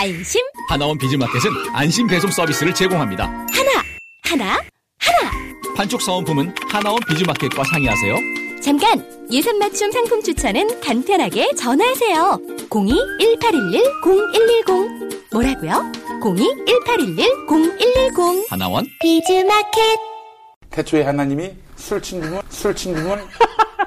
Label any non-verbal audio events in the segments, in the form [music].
안심. 하나원 비즈마켓은 안심 배송 서비스를 제공합니다. 하나, 하나, 하나. 판촉 사은품은 하나원 비즈마켓과 상의하세요. 잠깐! 예산 맞춤 상품 추천은 간편하게 전화하세요. 02-1811-0110. 뭐라고요? 02-1811-0110. 하나원 비즈마켓. 태초에 하나님이 술친구문, 술친구문 [laughs]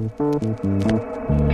Mm-hmm.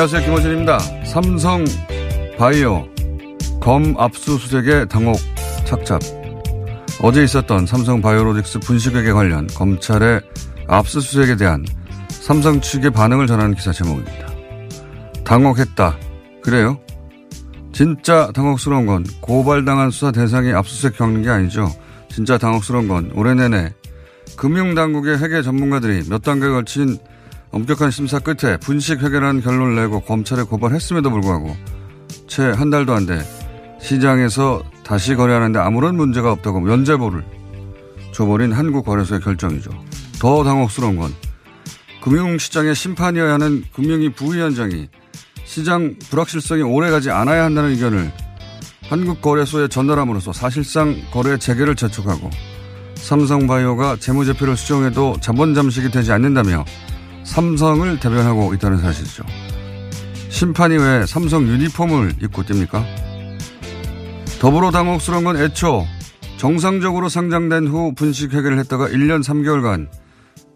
안녕하세요. 김호준입니다. 삼성 바이오 검 압수수색의 당혹 착잡. 어제 있었던 삼성 바이오로직스 분식회계 관련 검찰의 압수수색에 대한 삼성 측의 반응을 전하는 기사 제목입니다. 당혹했다. 그래요? 진짜 당혹스러운 건 고발당한 수사 대상이 압수수색 겪는 게 아니죠. 진짜 당혹스러운 건 올해 내내 금융당국의 회계 전문가들이 몇 단계에 걸친 엄격한 심사 끝에 분식 회계라는 결론을 내고 검찰에 고발했음에도 불구하고 채 한 달도 안 돼 시장에서 다시 거래하는데 아무런 문제가 없다고 면제부를 줘버린 한국거래소의 결정이죠. 더 당혹스러운 건 금융시장의 심판이어야 하는 금융위 부위원장이 시장 불확실성이 오래가지 않아야 한다는 의견을 한국거래소에 전달함으로써 사실상 거래 재개를 재촉하고 삼성바이오가 재무제표를 수정해도 자본 잠식이 되지 않는다며 삼성을 대변하고 있다는 사실이죠. 심판이 왜 삼성 유니폼을 입고 뜁니까? 더불어 당혹스러운 건 애초 정상적으로 상장된 후 분식 회계를 했다가 1년 3개월간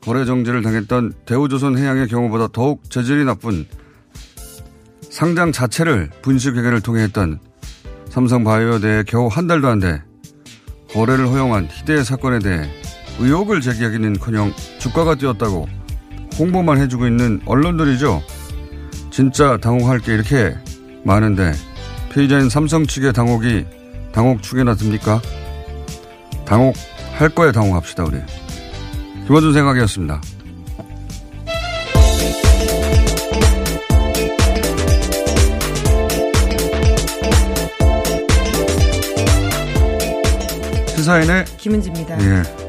거래 정지를 당했던 대우조선 해양의 경우보다 더욱 재질이 나쁜 상장 자체를 분식 회계를 통해 했던 삼성바이오에 대해 겨우 한 달도 안 돼 거래를 허용한 희대의 사건에 대해 의혹을 제기하기는커녕 주가가 뛰었다고 홍보만 해주고 있는 언론들이죠. 진짜 당혹할 게 이렇게 많은데 피의자인 삼성 측의 당혹이 당혹 축에나 듭니까? 당혹할 거에 당혹합시다 우리. 김어준 생각이었습니다. 시사인의 김은지입니다. 예.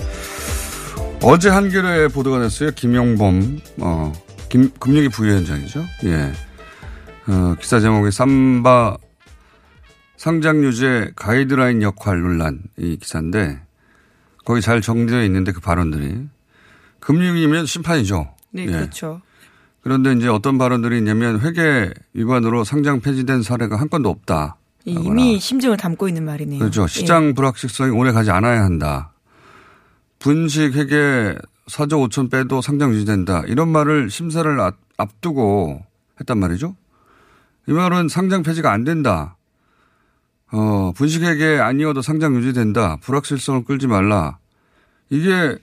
어제 한겨레 보도가 됐어요. 김용범, 어, 김, 금융위 부위원장이죠. 예. 어, 기사 제목이 삼바, 상장 유죄 가이드라인 역할 논란 이 기사인데 거기 잘 정리되어 있는데 그 발언들이 금융이면 심판이죠. 네, 예. 그렇죠. 그런데 이제 어떤 발언들이 있냐면 회계 위반으로 상장 폐지된 사례가 한 건도 없다. 이미 심증을 담고 있는 말이네요. 그렇죠. 시장 불확실성이 오래 가지 않아야 한다. 분식 회계 4조 5천 빼도 상장 유지된다. 이런 말을 심사를 앞- 앞두고 했단 말이죠. 이 말은 상장 폐지가 안 된다. 어, 분식 회계 아니어도 상장 유지된다. 불확실성을 끌지 말라. 이게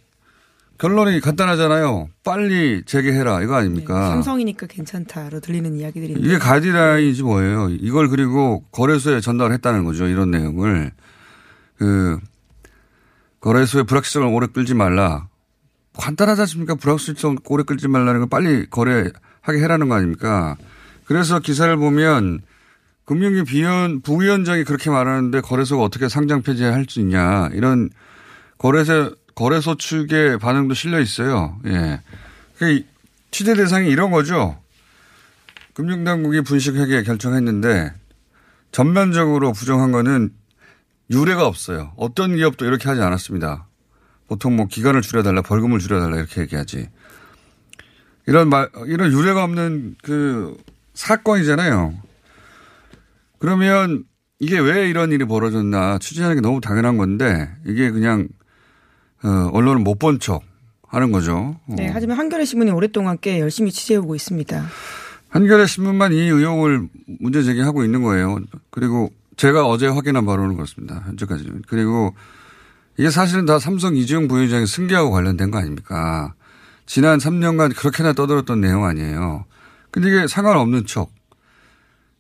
결론이 간단하잖아요. 빨리 재개해라. 이거 아닙니까? 삼성이니까 괜찮다로 들리는 이야기들인데. 이게 가이드라인이지 뭐예요. 이걸 그리고 거래소에 전달했다는 거죠. 이런 내용을. 그, 거래소의 불확실성을 오래 끌지 말라. 간단하지 않습니까? 불확실성 오래 끌지 말라는 건 빨리 거래하게 해라는 거 아닙니까? 그래서 기사를 보면 금융위 비원, 부위원장이 그렇게 말하는데 거래소가 어떻게 상장 폐지할 수 있냐. 이런 거래소, 거래소 측의 반응도 실려 있어요. 예. 그 취재 대상이 이런 거죠. 금융당국이 분식회계 결정했는데 전면적으로 부정한 거는 유례가 없어요. 어떤 기업도 이렇게 하지 않았습니다. 보통 뭐 기간을 줄여달라, 벌금을 줄여달라 이렇게 얘기하지. 이런 말, 이런 유례가 없는 그 사건이잖아요. 그러면 이게 왜 이런 일이 벌어졌나 취재하는 게 너무 당연한 건데 이게 그냥 어, 언론은 못 본 척 하는 거죠. 어. 네, 하지만 한겨레 신문이 오랫동안 꽤 열심히 취재해오고 있습니다. 한겨레 신문만 이 의혹을 문제 제기하고 있는 거예요. 그리고 제가 어제 확인한 바로는 그렇습니다. 현재까지는. 그리고 이게 사실은 다 삼성 이재용 부회장의 승계하고 관련된 거 아닙니까? 지난 3년간 그렇게나 떠들었던 내용 아니에요. 근데 이게 상관없는 척.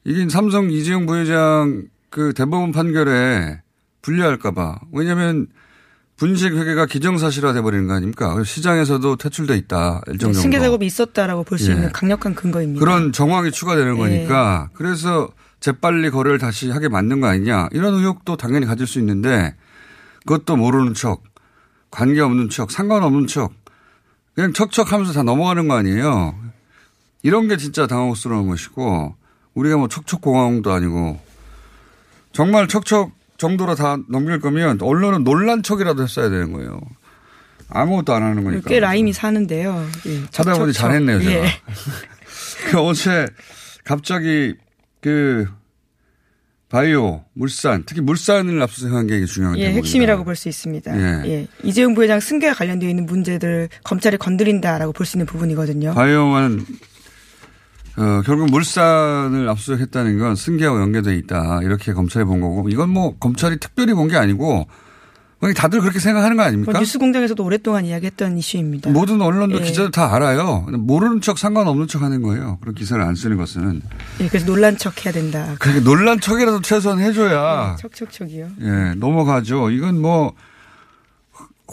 이게 삼성 이재용 부회장 그 대법원 판결에 불리할까봐. 왜냐면 분식 회계가 기정사실화 돼버리는 거 아닙니까? 시장에서도 퇴출돼 있다. 일정 네, 정도. 승계 작업이 있었다라고 볼수 예. 있는 강력한 근거입니다. 그런 정황이 추가되는 예. 거니까 그래서 재빨리 거래를 다시 하게 맞는 거 아니냐 이런 의혹도 당연히 가질 수 있는데 그것도 모르는 척 관계없는 척 상관없는 척 그냥 척척하면서 다 넘어가는 거 아니에요. 이런 게 진짜 당혹스러운 것이고 우리가 뭐 척척공항도 아니고 정말 척척 정도로 다 넘길 거면 언론은 논란 척이라도 했어야 되는 거예요. 아무것도 안 하는 거니까. 꽤 라임이 사는데요. 예, 찾아보니. 잘했네요, 제가. 예. [laughs] 그 어제 갑자기 그 바이오, 물산, 특히 물산을 압수수색한 게 중요한 예, 대목입니다. 핵심이라고 볼 수 있습니다. 예. 예. 이재용 부회장 승계와 관련되어 있는 문제들 검찰이 건드린다라고 볼 수 있는 부분이거든요. 바이오만 어, 결국 물산을 압수수색했다는 건 승계하고 연계돼 있다 이렇게 검찰이 본 거고 이건 뭐 검찰이 특별히 본 게 아니고 다들 그렇게 생각하는 거 아닙니까? 뭐 뉴스공장에서도 오랫동안 이야기했던 이슈입니다. 모든 언론도 예. 기자들 다 알아요. 모르는 척 상관없는 척 하는 거예요. 그런 기사를 안 쓰는 것은. 예, 그래서 논란 척 해야 된다. 그렇게 논란 척이라도 최소한 해줘야 척척척이요. 예, 넘어가죠. 이건 뭐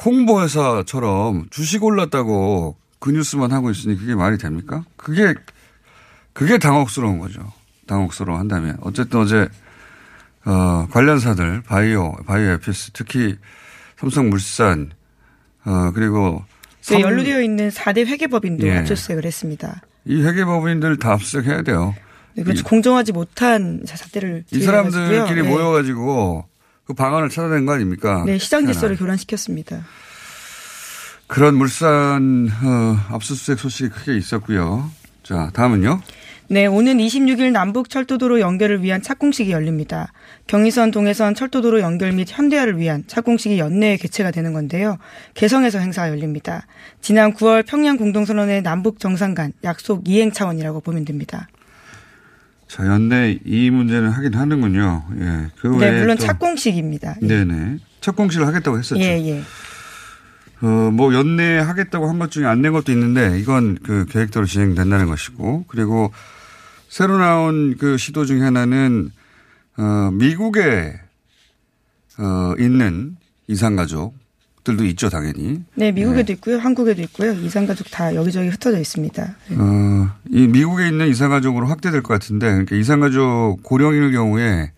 홍보회사처럼 주식 올랐다고 그 뉴스만 하고 있으니 그게 말이 됩니까? 그게 그게 당혹스러운 거죠. 당혹스러워 한다면 어쨌든 어제 어, 관련사들 바이오, 바이오 에피스 특히 삼성물산 어, 그리고 그 삼- 연루되어 있는 4대 회계법인도 예. 압수수색을 했습니다. 이 회계법인들 다 압수수색해야 돼요. 네, 그렇죠. 공정하지 못한 잣대를 이 사람들끼리 네. 모여가지고 그 방안을 찾아낸 거 아닙니까? 네, 시장 질서를. 교란시켰습니다. 그런 물산 어, 압수수색 소식이 크게 있었고요. 자, 다음은요. 네, 오는 26일 남북 철도도로 연결을 위한 착공식이 열립니다. 경의선, 동해선 철도도로 연결 및 현대화를 위한 착공식이 연내에 개최가 되는 건데요. 개성에서 행사가 열립니다. 지난 9월 평양 공동선언의 남북 정상 간 약속 이행 차원이라고 보면 됩니다. 자, 연내 이 문제는 하긴 하는군요. 예. 그 네, 물론 또- 착공식입니다. 예. 네네. 첫 공시를 하겠다고 했었죠. 예, 예. 어, 뭐 연내에 하겠다고 한 것 중에 안 낸 것도 있는데 이건 그 계획대로 진행된다는 것이고 그리고 새로 나온 그 시도 중에 하나는 어, 미국에 어, 있는 이산가족들도 있죠, 당연히. 네, 미국에도 있고요. 한국에도 있고요. 이산가족 다 여기저기 흩어져 있습니다. 어, 이 미국에 있는 이산가족으로 확대될 것 같은데, 그러니까 이산가족 고령일 경우에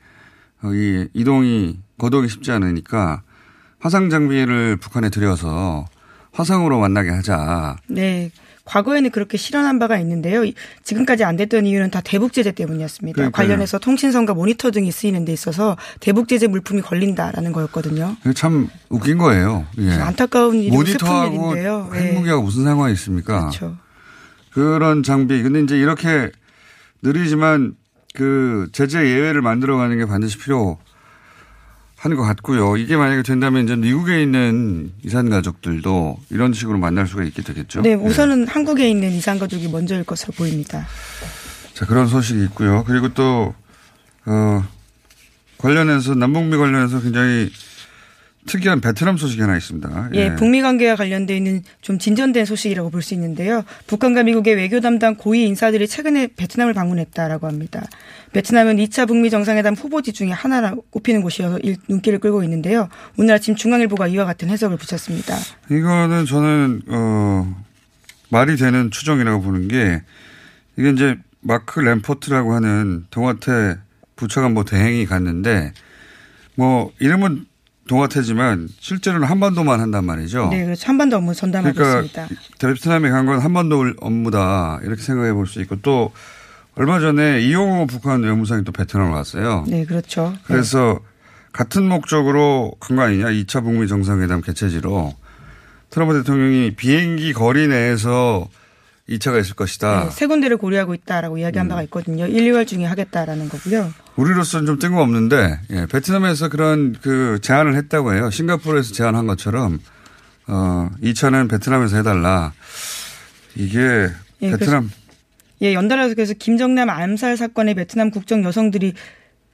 어, 이 이동이 거동이 쉽지 않으니까 화상 장비를 북한에 들여서 화상으로 만나게 하자. 네. 과거에는 그렇게 실현한 바가 있는데요. 이- 지금까지 안 됐던 이유는 다 대북 제재 때문이었습니다. 그러니까요. 관련해서 통신선과 모니터 등이 쓰이는 데 있어서 대북 제재 물품이 걸린다라는 거였거든요. 참 웃긴 거예요. 예. 안타까운 슬픈 모니터하고 일인데요. 예. 핵무기하고 무슨 상관이 있습니까? 그렇죠. 그런 장비. 근데 이제 이렇게 느리지만 그 제재 예외를 만들어가는 게 반드시 필요 한것 같고요. 이게 만약에 된다면 이제 미국에 있는 이산 가족들도 이런 식으로 만날 수가 있게 되겠죠. 네, 예. 우선은 한국에 있는 이산 가족이 먼저일 것으로 보입니다. 자, 그런 소식이 있고요. 그리고 또, 어, 관련해서, 남북미 관련해서 굉장히 특이한 베트남 소식이 하나 있습니다. 예, 북미 관계와 관련돼 있는 좀 진전된 소식이라고 볼 수 있는데요. 북한과 미국의 외교 담당 고위 인사들이 최근에 베트남을 방문했다라고 합니다. 베트남은 2차 북미 정상회담 후보지 중에 하나라 꼽히는 곳이어서 일- 눈길을 끌고 있는데요. 오늘 아침 중앙일보가 이와 같은 해석을 붙였습니다. 이거는 저는, 어, 말이 되는 추정이라고 보는 게, 이게 이제 마크 램포트라고 하는 동아태 부차관보 대행이 갔는데, 뭐, 이름은 동아태지만 실제로는 한반도만 한단 말이죠. 네, 그렇죠. 한반도 업무 전담하고 그러니까 있습니다. 베트남에 간 건 한반도 업무다 이렇게 생각해 볼 수 있고 또 얼마 전에 이용호 북한 외무상이 또 베트남을 왔어요. 네, 그렇죠. 그래서 같은 목적으로 간 거 아니냐 2차 북미 정상회담 개최지로 트럼프 대통령이 비행기 거리 내에서 2차가 있을 것이다. 네, 세 군데를 고려하고 있다라고 이야기한 바가 있거든요. 1, 2월 중에 하겠다라는 거고요. 우리로서는 좀 뜬금없는데 예, 베트남에서 그런 그 제안을 했다고 해요. 싱가포르에서 제안한 것처럼 어 2차는 베트남에서 해달라. 이게 예, 베트남 예, 연달아서 그래서 김정남 암살 사건에 베트남 국적 여성들이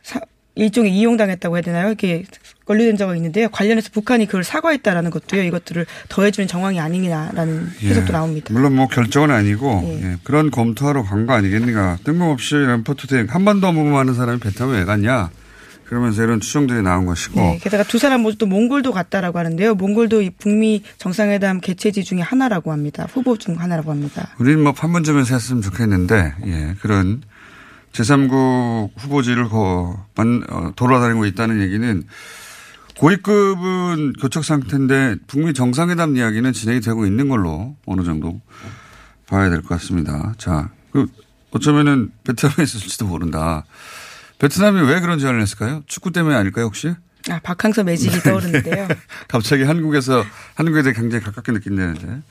사- 일종의 이용당했다고 해야 되나요? 이렇게 걸리된 적이 있는데요. 관련해서 북한이 그걸 사과했다라는 것도요. 이것들을 더해주는 정황이 아니냐라는 해석도 예. 나옵니다. 물론 뭐 결정은 아니고 예. 예, 그런 검토하러 간 거 아니겠는가. 뜬금없이 램포트 대행 한반도 업무하는 사람이 베트남에 왜 갔냐. 그러면서 이런 추정들이 나온 것이고 네, 게다가 두 사람 모두 또 몽골도 갔다라고 하는데요. 몽골도 이 북미 정상회담 개최지 중에 하나라고 합니다. 후보 중 하나라고 합니다. 우리는 뭐 판문점에서 했으면 좋겠는데 예, 그런 제3국 후보지를 거, 만, 어, 돌아다니고 있다는 얘기는 고위급은 교착 상태인데 북미 정상회담 이야기는 진행이 되고 있는 걸로 어느 정도 봐야 될 것 같습니다. 자, 그 어쩌면은 베트남에 있을지도 모른다. 베트남이 왜 그런 제안을 했을까요? 축구 때문에 아닐까요, 혹시? 아, 박항서 매직이 떠오르는데요. [laughs] 갑자기 한국에서 한국에 대해 굉장히 가깝게 느낀다는데.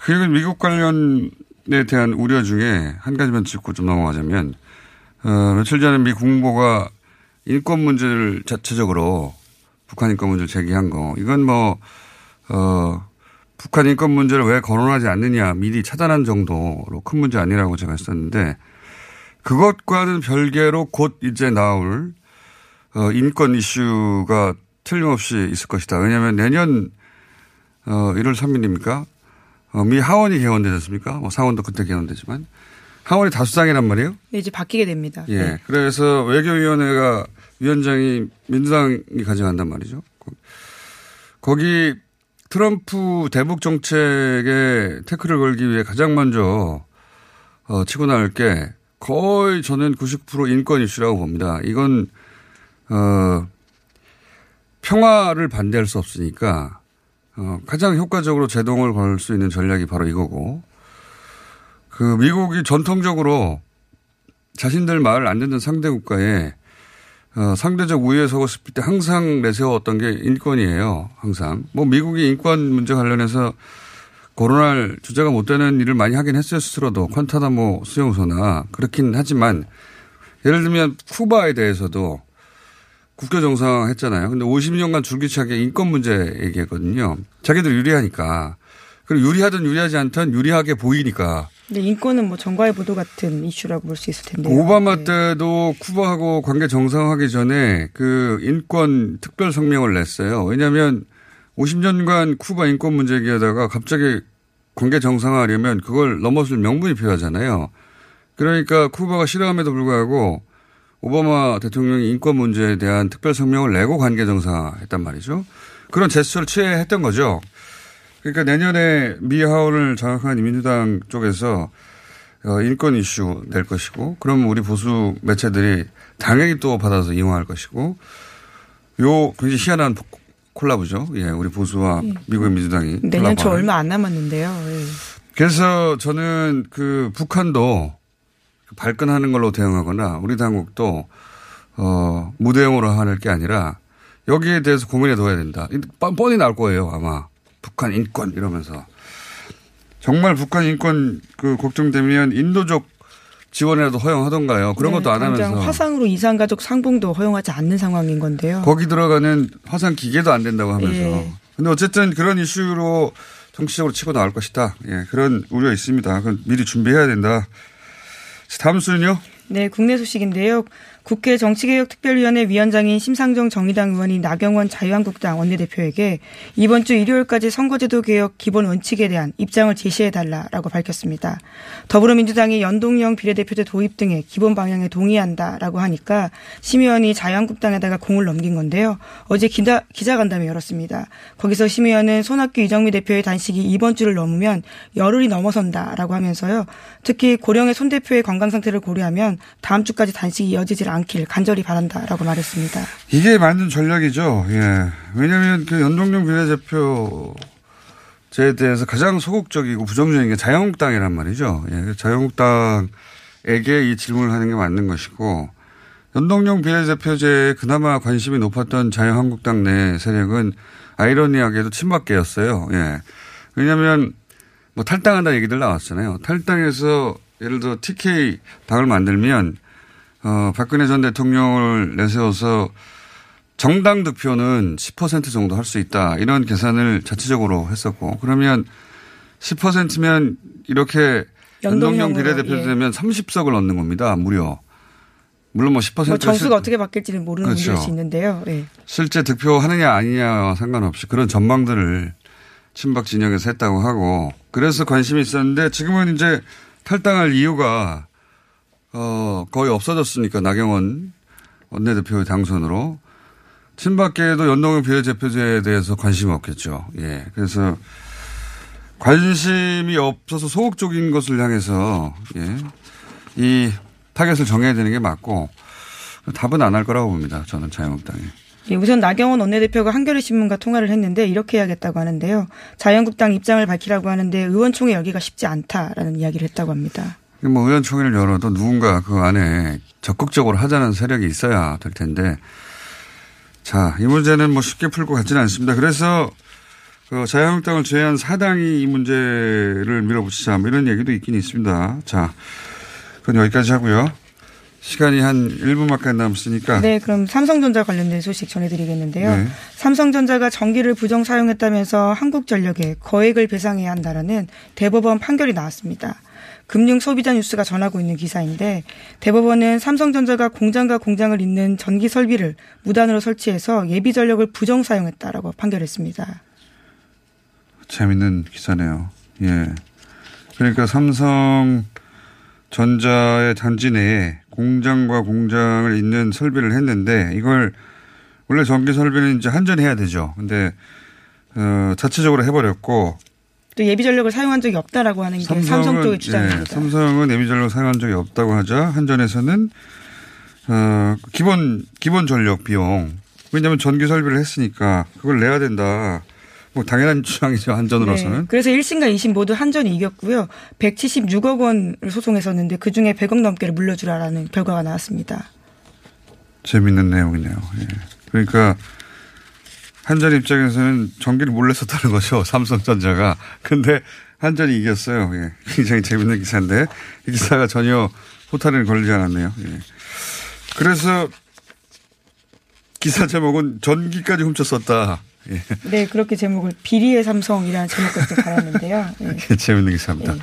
그리고 미국 관련에 대한 우려 중에 한 가지만 짚고 좀 넘어가자면 어, 며칠 전에 미 국무부가 인권 문제를 자체적으로 북한 인권 문제를 제기한 거 이건 뭐 어, 북한 인권 문제를 왜 거론하지 않느냐 미리 차단한 정도로 큰 문제 아니라고 제가 했었는데 그것과는 별개로 곧 이제 나올 어, 인권 이슈가 틀림없이 있을 것이다. 왜냐하면 내년 어, 1월 3일입니까? 어, 미 하원이 개원되지 않습니까? 뭐 상원도 그때 개원되지만 하원이 다수당이란 말이에요. 네, 이제 바뀌게 됩니다. 예. 네. 그래서 외교위원회가 위원장이 민주당이 가져간단 말이죠. 거- 거기 트럼프 대북 정책에 태클을 걸기 위해 가장 먼저 어, 치고 나올 게 거의 저는 90% 인권 이슈라고 봅니다. 이건 어, 평화를 반대할 수 없으니까 어, 가장 효과적으로 제동을 걸 수 있는 전략이 바로 이거고 그 미국이 전통적으로 자신들 말을 안 듣는 상대 국가에 어, 상대적 우위에 서고 싶을 때 항상 내세웠던 게 인권이에요. 항상. 뭐 미국이 인권 문제 관련해서 거론할 주제가 못 되는 일을 많이 하긴 했어요. 스스로도. 퀀타나모 수용소나 그렇긴 하지만 예를 들면 쿠바에 대해서도 국교 정상 했잖아요. 근데 50년간 줄기차게 인권 문제 얘기했거든요. 자기들 유리하니까. 그리고 유리하든 유리하지 않든 유리하게 보이니까. 근데 인권은 뭐 정과의 보도 같은 이슈라고 볼 수 있을 텐데요. 오바마 때도 쿠바하고 관계 정상하기 전에 그 인권 특별 성명을 냈어요. 왜냐하면 50년간 쿠바 인권 문제 얘기하다가 갑자기 관계 정상화하려면 그걸 넘어설 명분이 필요하잖아요. 그러니까 쿠바가 싫어함에도 불구하고 오바마 대통령이 인권 문제에 대한 특별 성명을 내고 관계 정상화했단 말이죠. 그런 제스처를 취했던 거죠. 그러니까 내년에 미 하원을 장악한 민주당 쪽에서 어, 인권 이슈 낼 것이고, 그럼 우리 보수 매체들이 당연히 또 받아서 이용할 것이고, 요 굉장히 희한한 콜라보죠. 예, 우리 보수와 예. 미국의 민주당이 내년 초 콜라보하는. 얼마 안 남았는데요. 예. 그래서 저는 그 북한도 발끈하는 걸로 대응하거나 우리 당국도 어, 무대응으로 하는 게 아니라 여기에 대해서 고민해 둬야 된다. 뻔히 나올 거예요, 아마. 북한 인권 이러면서. 정말 북한 인권 그 걱정되면 인도적 지원이라도 허용하던가요. 그런 네, 것도 안 하면서. 화상으로 이산가족 상봉도 허용하지 않는 상황인 건데요. 거기 들어가는 화상 기계도 안 된다고 하면서. 예. 근데 어쨌든 그런 이슈로 정치적으로 치고 나올 것이다. 예, 그런 우려 있습니다. 그건 미리 준비해야 된다. 다음 순요. 네, 국내 소식인데요. 국회 정치개혁특별위원회 위원장인 심상정 정의당 의원이 나경원 자유한국당 원내대표에게 이번 주 일요일까지 선거제도 개혁 기본 원칙에 대한 입장을 제시해달라라고 밝혔습니다. 더불어민주당이 연동형 비례대표제 도입 등의 기본 방향에 동의한다라고 하니까 심 의원이 자유한국당에다가 공을 넘긴 건데요. 어제 기자, 기자간담회 열었습니다. 거기서 심 의원은 손학규 이정미 대표의 단식이 이번 주를 넘으면 열흘이 넘어선다라고 하면서요. 특히 고령의 손 대표의 건강 상태를 고려하면 다음 주까지 단식이 이어지질 않길 간절히 바란다라고 말했습니다. 이게 맞는 전략이죠. 예. 왜냐하면 그 연동형 비례대표제에 대해서 가장 소극적이고 부정적인 게 자유한국당이란 말이죠. 예. 자유한국당에게 이 질문을 하는 게 맞는 것이고 연동형 비례대표제에 그나마 관심이 높았던 자유한국당 내 세력은 아이러니하게도 친박계였어요. 예. 왜냐하면 뭐 탈당한다 얘기들 나왔잖아요. 탈당해서 예를 들어 TK 당을 만들면 어, 박근혜 전 대통령을 내세워서 정당 득표는 10% 정도 할 수 있다. 이런 계산을 자체적으로 했었고 그러면 10%면 이렇게 연동형 비례대표 예. 되면 30석을 얻는 겁니다. 무려. 물론 뭐 10%뭐 정수가 실- 어떻게 바뀔지는 모르는 그렇죠. 문제일 수 있는데요. 예. 실제 득표하느냐 아니냐와 상관없이 그런 전망들을 친박 진영에서 했다고 하고 그래서 관심이 있었는데 지금은 이제 탈당할 이유가 어 거의 없어졌으니까 나경원 원내대표의 당선으로 친박계에도 연동형 비례대표제에 대해서 관심이 없겠죠. 예. 그래서 관심이 없어서 소극 적인 것을 향해서 예. 이 타겟을 정해야 되는 게 맞고 답은 안 할 거라고 봅니다. 저는 자유한국당이. 예, 우선 나경원 원내대표가 한겨레 신문과 통화를 했는데 이렇게 해야겠다고 하는데요. 자유한국당 입장을 밝히라고 하는데 의원총회 열기가 쉽지 않다라는 이야기를 했다고 합니다. 뭐 의원총회를 열어도 누군가 그 안에 적극적으로 하자는 세력이 있어야 될 텐데 자, 이 문제는 뭐 쉽게 풀것 같지는 않습니다. 그래서 그 자유한국당을 제외한 사당이 이 문제를 밀어붙이자 뭐 이런 얘기도 있긴 있습니다. 자, 그건 여기까지 하고요. 시간이 한 1분밖에 안 남았으니까. 네, 그럼 삼성전자 관련된 소식 전해드리겠는데요. 네. 삼성전자가 전기를 부정 사용했다면서 한국전력에 거액을 배상해야 한다라는 대법원 판결이 나왔습니다. 금융 소비자 뉴스가 전하고 있는 기사인데 대법원은 삼성전자가 공장과 공장을 잇는 전기 설비를 무단으로 설치해서 예비 전력을 부정 사용했다라고 판결했습니다. 재밌는 기사네요. 예. 그러니까 삼성 전자의 단지 내에 공장과 공장을 잇는 설비를 했는데 이걸 원래 전기 설비는 이제 한전해야 되죠. 근데 어, 자체적으로 해버렸고 또 예비 전력을 사용한 적이 없다라고 하는 게 삼성 쪽의 주장입니다. 예, 삼성은 예비 전력 사용한 적이 없다고 하자 한전에서는 어, 기본 기본 전력 비용 왜냐하면 전기 설비를 했으니까 그걸 내야 된다. 뭐 당연한 주장이죠 한전으로서는. 네, 그래서 1심과 2심 모두 한전이 이겼고요. 176억 원을 소송했었는데 그 중에 100억 넘게를 물려주라라는 결과가 나왔습니다. 재밌는 내용이네요. 예. 그러니까 한전 입장에서는 전기를 몰래 썼다는 거죠. [laughs] 삼성전자가. 근데 한전이 이겼어요. 예. 굉장히 재밌는 기사인데 이 기사가 전혀 호탄을 걸리지 않았네요. 예. 그래서 기사 제목은 전기까지 훔쳤었다. 예. 네, 그렇게 제목을 비리의 삼성이라는 제목까지 달았는데요. 네. [laughs] 재밌는 기사입니다.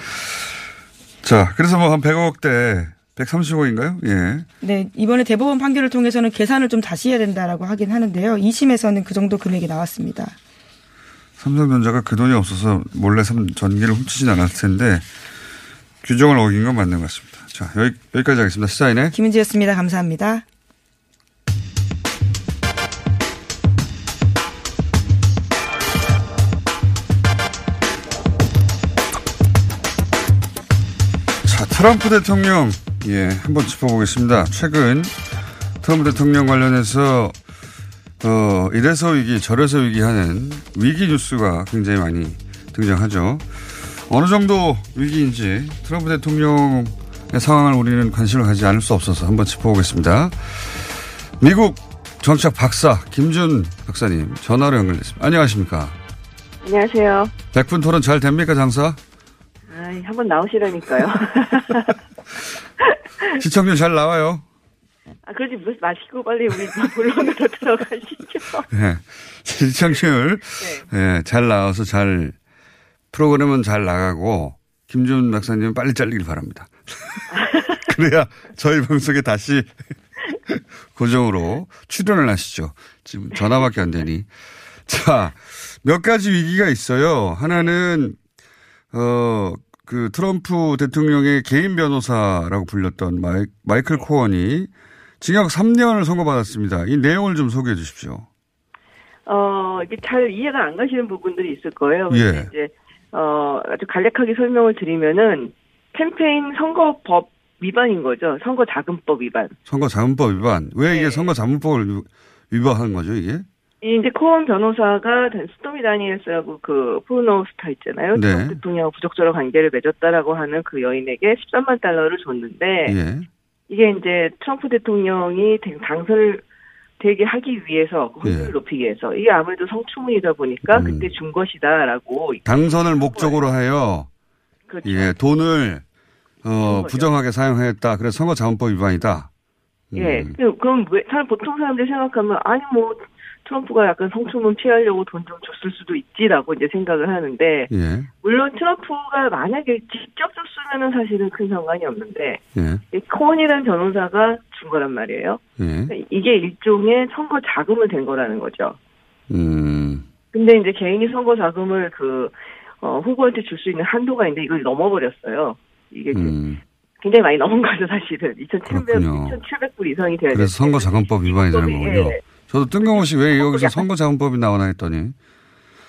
자, 그래서 뭐 한 100억대 130억인가요? 예. 네, 이번에 대법원 판결을 통해서는 계산을 좀 다시 해야 된다라고 하긴 하는데요. 2심에서는 그 정도 금액이 나왔습니다. 삼성전자가 그 돈이 없어서 몰래 삼- 전기를 훔치진 않았을 텐데 규정을 어긴 건 맞는 것 같습니다. 자, 여기, 여기까지 하겠습니다. 시사인의 김은지였습니다. 감사합니다. 자, 트럼프 대통령, 예, 한번 짚어보겠습니다. 최근 트럼프 대통령 관련해서, 어, 이래서 위기, 저래서 위기 하는 위기 뉴스가 굉장히 많이 등장하죠. 어느 정도 위기인지 트럼프 대통령의 상황을 우리는 관심을 가지지 않을 수 없어서 한번 짚어보겠습니다. 미국 정치학 박사 김준 박사님 전화로 연결됐습니다. 안녕하십니까? 안녕하세요. 백분 토론 잘 됩니까 장사? 아, 한번 나오시라니까요. [laughs] 시청률 잘 나와요? 아, 그러지 마시고 빨리 우리 본론으로 들어가시죠. [laughs] 네. 시청률 네, 잘 나와서 잘 프로그램은 잘 나가고 김지윤 박사님은 빨리 잘리길 바랍니다. [laughs] 그래야 저희 방송에 다시 고정으로 출연을 하시죠. 지금 전화밖에 안 되니. 자, 몇 가지 위기가 있어요. 하나는 어, 그 트럼프 대통령의 개인 변호사라고 불렸던 마이, 마이클 코언이 징역 3년을 선고받았습니다. 이 내용을 좀 소개해 주십시오. 어, 이게 잘 이해가 안 가시는 부분들이 있을 거예요. 예. 이제, 어, 아주 간략하게 설명을 드리면은 캠페인 선거법 위반인 거죠. 선거자금법 위반. 선거자금법 위반. 왜 네. 이게 선거자금법을 위- 위반한 거죠, 이게? 이 이제 코언 변호사가 스토미 다니엘스라고 그 포르노 스타 있잖아요. 네. 대통령하고 부적절한 관계를 맺었다라고 하는 그 여인에게 13만 달러를 줬는데 예. 이게 이제 트럼프 대통령이 대- 당선을 되게 하기 위해서 확률을 예. 높이기 위해서 이게 아무래도 성추문이다 보니까 음. 그때 준 것이다라고 당선을 목적으로 하여 그렇죠. 예, 돈을 어, 부정하게 사용했다. 그래서 선거자금법 위반이다. 예. 음. 그- 그럼 왜 사람 보통 사람들이 생각하면 아니 뭐 트럼프가 약간 성추문 피하려고 돈 좀 줬을 수도 있지라고 이제 생각을 하는데 예. 물론 트럼프가 만약에 직접 줬으면은 사실은 큰 상관이 없는데 예. 이 코언이라는 변호사가 준 거란 말이에요. 예. 그러니까 이게 일종의 선거 자금을 된 거라는 거죠. 음. 근데 이제 개인이 선거 자금을 그 어, 후보한테 줄 수 있는 한도가 있는데 이걸 넘어버렸어요. 이게 음. 굉장히 많이 넘은 거죠, 사실은. 2,700, 그렇군요. 2,700불 이상이 돼야 돼요. 그래서 선거 자금법 위반이 되는 거군요. 예. 저도 뜬금없이 왜 여기서 선거자금법이 나오나 했더니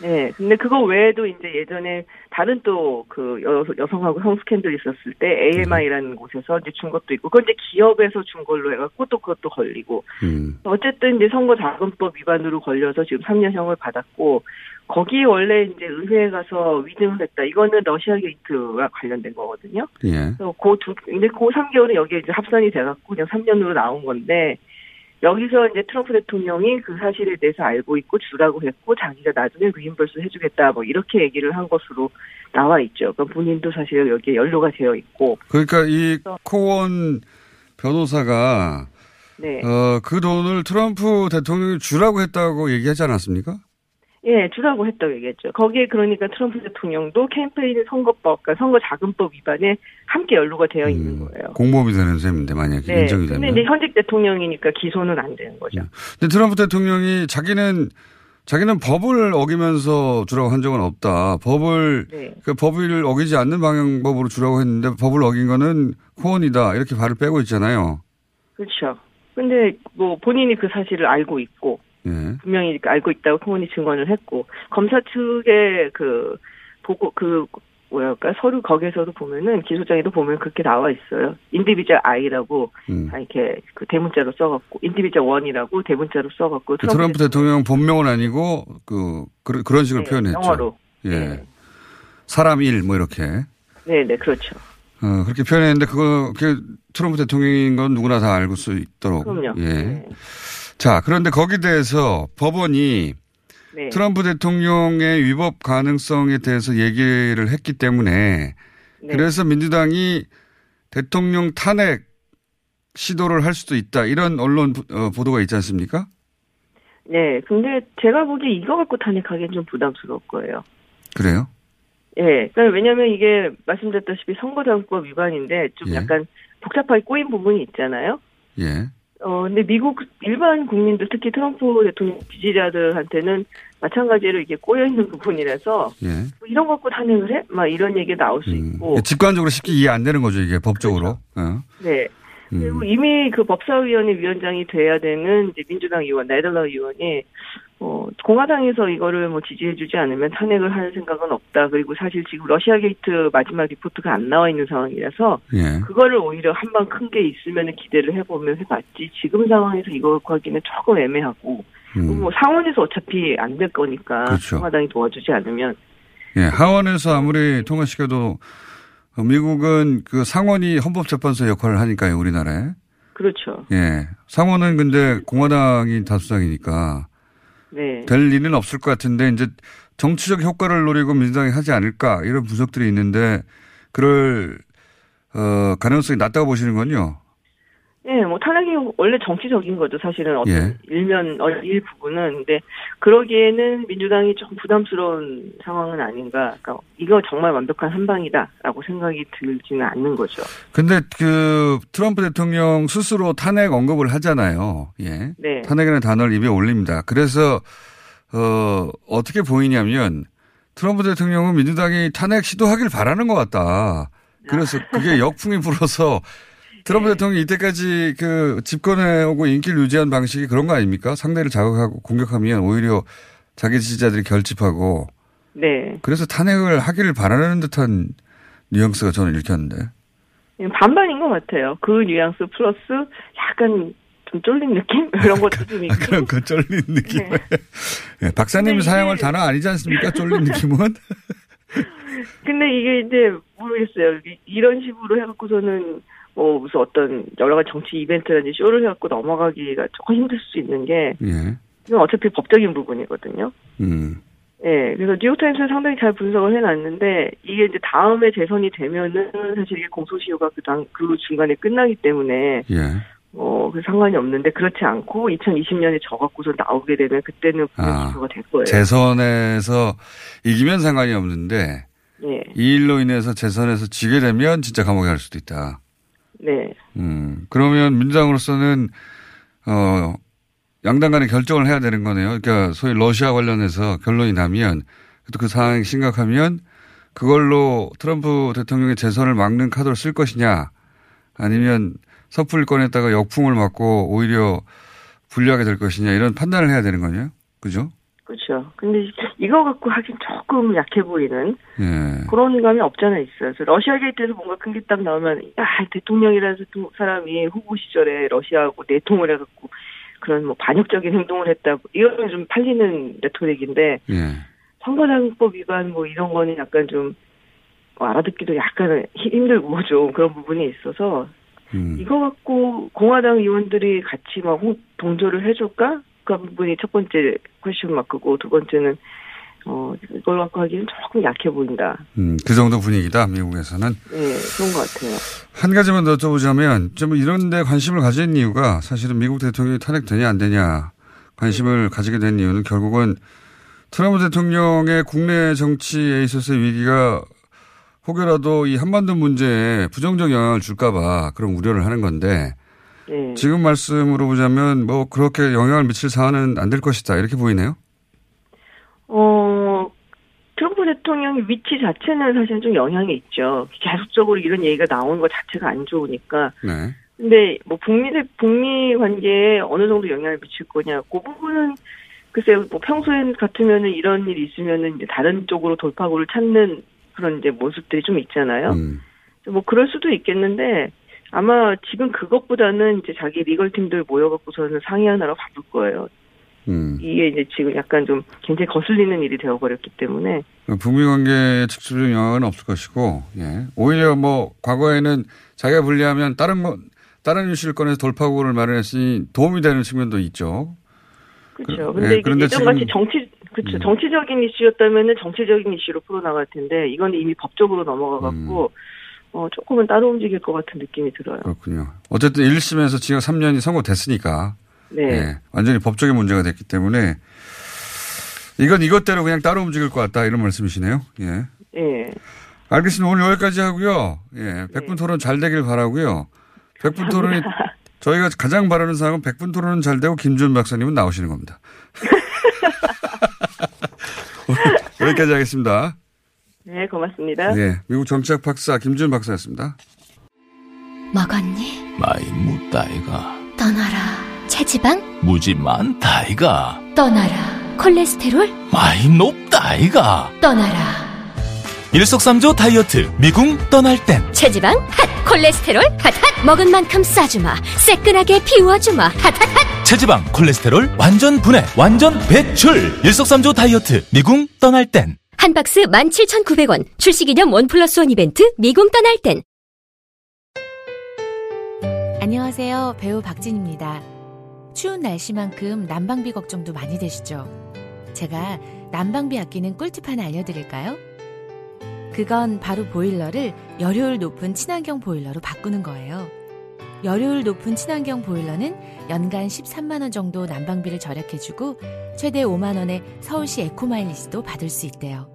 네. 근데 그거 외에도 이제 예전에 다른 또 그 여성하고 성 스캔들 있었을 때 AMI라는 곳에서 이제 준 것도 있고, 그건 이제 기업에서 준 걸로 해갖고 또 그것도 걸리고. 음. 어쨌든 이제 선거자금법 위반으로 걸려서 지금 3년형을 받았고, 거기 원래 이제 의회에 가서 위증을 했다. 이거는 러시아 게이트와 관련된 거거든요. 예. 그래서 그 두, 근데 그 3개월은 여기에 이제 합산이 돼갖고 그냥 3년으로 나온 건데, 여기서 이제 트럼프 대통령이 그 사실에 대해서 알고 있고 주라고 했고 자기가 나중에 reimburse 해주겠다 뭐 이렇게 얘기를 한 것으로 나와 있죠. 그러니까 본인도 사실 여기에 연루가 되어 있고. 그러니까 이 코언 변호사가 네. 어, 그 돈을 트럼프 대통령이 주라고 했다고 얘기하지 않았습니까? 예, 주라고 했다고 얘기했죠. 거기에 그러니까 트럼프 대통령도 캠페인 선거법, 그러니까 선거 자금법 위반에 함께 연루가 되어 있는 거예요. 공범이 되는 셈인데 만약에 네. 인정이 근데 되면. 이제 현직 대통령이니까 기소는 안 되는 거죠. 근데 트럼프 대통령이 자기는 자기는 법을 어기면서 주라고 한 적은 없다. 법을 네. 그 법을 어기지 않는 방향법으로 주라고 했는데 법을 어긴 거는 코언이다 이렇게 발을 빼고 있잖아요. 그렇죠. 근데 뭐 본인이 그 사실을 알고 있고 예. 분명히 알고 있다고 코문이 증언을 했고 검사 측의 그 보고 그 뭐랄까 서류 거기에서도 보면은 기소장에도 보면 그렇게 나와 있어요. 인디비자 I라고 음. 다 이렇게 그 대문자로 써갖고 인디비자 원이라고 대문자로 써갖고 그 트럼프 대통령 본명은 아니고 그 그런 그런 식으로 네, 표현했죠. 영어로. 예. 사람 일 뭐 이렇게 네, 네, 그렇죠. 어, 그렇게 표현했는데 그거 그 트럼프 대통령인 건 누구나 다 알고 수 있도록. 그럼요. 예. 네. 자 그런데 거기에 대해서 법원이 네. 트럼프 대통령의 위법 가능성에 대해서 얘기를 했기 때문에 네. 그래서 민주당이 대통령 탄핵 시도를 할 수도 있다 이런 언론 부- 어, 보도가 있지 않습니까? 네, 근데 제가 보기에 이거 갖고 탄핵하기엔 좀 부담스러울 거예요. 그래요? 예, 그러니까 왜냐면 이게 말씀드렸다시피 선거자금법 위반인데 좀 예. 약간 복잡하게 꼬인 부분이 있잖아요. 예. 어, 근데 미국 일반 국민들 특히 트럼프 대통령 지지자들한테는 마찬가지로 이게 꼬여있는 부분이라서 예. 뭐 이런 거 갖고 탄핵을 해? 막 이런 얘기 나올 수 있고. 직관적으로 쉽게 이해 안 되는 거죠 이게 법적으로. 어. 네. 음. 그리고 이미 그 법사위원회 위원장이 돼야 되는 이제 민주당 의원, 네덜러 의원이, 어, 공화당에서 이거를 뭐 지지해주지 않으면 탄핵을 할 생각은 없다. 그리고 사실 지금 러시아 게이트 마지막 리포트가 안 나와 있는 상황이라서, 예. 그거를 오히려 한방 큰 게 있으면 기대를 해보면 해봤지. 지금 상황에서 이거 하기는 조금 애매하고, 음. 뭐 상원에서 어차피 안 될 거니까, 그렇죠. 공화당이 도와주지 않으면. 예, 하원에서 아무리 통과시켜도 미국은 그 상원이 헌법재판소 역할을 하니까요, 우리나라에. 그렇죠. 예. 상원은 근데 공화당이 다수당이니까 네. 될 일은 없을 것 같은데 이제 정치적 효과를 노리고 민주당이 하지 않을까 이런 분석들이 있는데 그럴 어, 가능성이 낮다고 보시는 건요. 예, 뭐 탄핵이 원래 정치적인 거죠. 사실은 어떤 예. 일면 어, 일 부분은 근데 그러기에는 민주당이 좀 부담스러운 상황은 아닌가. 그러니까 이거 정말 완벽한 한방이다라고 생각이 들지는 않는 거죠. 근데 그 트럼프 대통령 스스로 탄핵 언급을 하잖아요. 예. 네. 탄핵이라는 단어를 입에 올립니다. 그래서 어 어떻게 보이냐면 트럼프 대통령은 민주당이 탄핵 시도하길 바라는 것 같다. 그래서 그게 [laughs] 역풍이 불어서 트럼프 대통령이 이때까지 그 집권해 오고 인기를 유지한 방식이 그런 거 아닙니까? 상대를 자극하고 공격하면 오히려 자기 지지자들이 결집하고 네. 그래서 탄핵을 하기를 바라는 듯한 뉘앙스가 저는 읽혔는데. 예, 반반인 것 같아요. 그 뉘앙스 플러스 약간 좀 쫄린 느낌 [laughs] 이런 것도 좀 있고. 그런 거 쫄린 느낌. [laughs] 예, 박사님이 사용할 단어 아니지 않습니까? 쫄린 느낌은? [laughs] 근데 이게 이제 모르겠어요. 이- 이런 식으로 해갖고서는 뭐 무슨 어떤 여러 가지 정치 이벤트라든지 쇼를 해갖고 넘어가기가 조금 힘들 수 있는 게 예. 이건 어차피 법적인 부분이거든요. 음. 예, 그래서 뉴욕타임스는 상당히 잘 분석을 해놨는데 이게 이제 다음에 재선이 되면은 사실 이게 공소시효가 그 당, 그 중간에 끝나기 때문에 예. 어, 그 상관이 없는데 그렇지 않고 2020년에 저 갖고서 나오게 되면 그때는 아, 공소시효가 될 거예요. 재선에서 이기면 상관이 없는데 예, 이 일로 인해서 재선에서 지게 되면 진짜 감옥에 갈 수도 있다. 네, 음. 그러면 민주당으로서는 어 양당 간에 결정을 해야 되는 거네요. 그러니까 소위 러시아 관련해서 결론이 나면 또 그 상황이 심각하면 그걸로 트럼프 대통령의 재선을 막는 카드를 쓸 것이냐 아니면 섣불리 꺼냈다가 역풍을 맞고 오히려 불리하게 될 것이냐 이런 판단을 해야 되는 거네요. 그죠? 그렇죠. 근데 이거 갖고 하긴 조금 약해 보이는 예. 그런 감이 없잖아 있어요. 그래서 러시아 게이트에서 뭔가 큰 게 딱 나오면 야 대통령이라는 또 사람이 후보 시절에 러시아하고 내통을 해갖고 그런 뭐 반역적인 행동을 했다. 이거는 좀 팔리는 레토릭인데 예. 선거자금법 위반 뭐 이런 거는 약간 좀 알아듣기도 약간 힘들고 좀 그런 부분이 있어서 음. 이거 갖고 공화당 의원들이 같이 막 홍- 동조를 해줄까? 그 부분이 첫 번째 question mark고 두 번째는 어 이걸 갖고 하기는 조금 약해 보인다. 음, 그 정도 분위기다 미국에서는. 예, 그런 것 같아요. 한 가지만 더 여쭤보자면 좀 이런 데 관심을 가진 이유가 사실은 미국 대통령이 탄핵되냐 안 되냐 관심을 가지게 된 이유는 결국은 트럼프 대통령의 국내 정치에 있어서의 위기가 혹여라도 이 한반도 문제에 부정적 영향을 줄까봐 그런 우려를 하는 건데 네. 지금 말씀으로 보자면 뭐 그렇게 영향을 미칠 사안은 안 될 것이다 이렇게 보이네요. 어 트럼프 대통령의 위치 자체는 사실 좀 영향이 있죠. 계속적으로 이런 얘기가 나오는 것 자체가 안 좋으니까. 네. 근데 뭐 북미 대 북미 관계에 어느 정도 영향을 미칠 거냐, 그 부분은 글쎄요, 뭐 평소에 같으면은 이런 일이 있으면은 이제 다른 쪽으로 돌파구를 찾는 그런 이제 모습들이 좀 있잖아요. 음. 뭐 그럴 수도 있겠는데 아마 지금 그것보다는 이제 자기 리걸 팀들 모여갖고서는 상의하느라 바쁠 거예요. 음. 이게 이제 지금 약간 좀 굉장히 거슬리는 일이 되어버렸기 때문에 북미 관계에 직접적인 영향은 없을 것이고, 예. 오히려 뭐, 과거에는 자기가 불리하면 다른 뭐, 다른 이슈를 꺼내서 돌파구를 마련했으니 도움이 되는 측면도 있죠. 그렇죠. 그- 근데 예, 이게 예전 같이 지금- 정치 그렇죠. 음. 정치적인 이슈였다면은 정치적인 이슈로 풀어나갈 텐데 이건 이미 법적으로 넘어가갖고 어 조금은 따로 움직일 것 같은 느낌이 들어요. 그렇군요. 어쨌든 1심에서 징역 3년이 선고됐으니까. 네. 예. 완전히 법적인 문제가 됐기 때문에 이건 이것대로 그냥 따로 움직일 것 같다 이런 말씀이시네요. 예. 예. 알겠습니다. 오늘 여기까지 하고요. 예. 100분 토론 잘 되길 바라고요. 100분 토론이 저희가 가장 바라는 사항은 100분 토론은 잘 되고 김준 박사님은 나오시는 겁니다. [laughs] [laughs] 오늘 여기까지 하겠습니다. 네, 고맙습니다. 네. 미국 정치학 박사 김준 박사였습니다. 먹었니? 마이 무다이가 떠나라. 체지방? 무지 많다이가 떠나라. 콜레스테롤? 마이 높다이가 떠나라. 일석삼조 다이어트 미궁 떠날 땐 체지방 핫. 콜레스테롤 핫핫. 먹은 만큼 싸주마. 새끈하게 비워주마. 핫핫핫. 체지방 콜레스테롤 완전 분해 완전 배출 일석삼조 다이어트 미궁 떠날 땐 한 박스 17,900원. 출시 기념 one plus one 이벤트 미궁 떠날 땐. 안녕하세요. 배우 박진입니다. 추운 날씨만큼 난방비 걱정도 많이 되시죠? 제가 난방비 아끼는 꿀팁 하나 알려드릴까요? 그건 바로 보일러를 열효율 높은 친환경 보일러로 바꾸는 거예요. 열효율 높은 친환경 보일러는 연간 13만원 정도 난방비를 절약해주고 최대 5만원의 서울시 에코마일리지도 받을 수 있대요.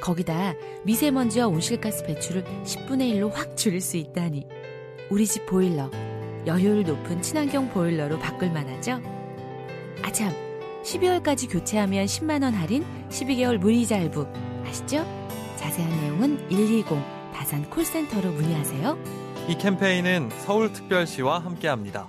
거기다 미세먼지와 온실가스 배출을 10분의 1로 확 줄일 수 있다니. 우리 집 보일러, 여효율 높은 친환경 보일러로 바꿀 만하죠? 아참, 12월까지 교체하면 10만원 할인, 12개월 무이자 할부. 아시죠? 자세한 내용은 120 다산 콜센터로 문의하세요. 이 캠페인은 서울특별시와 함께합니다.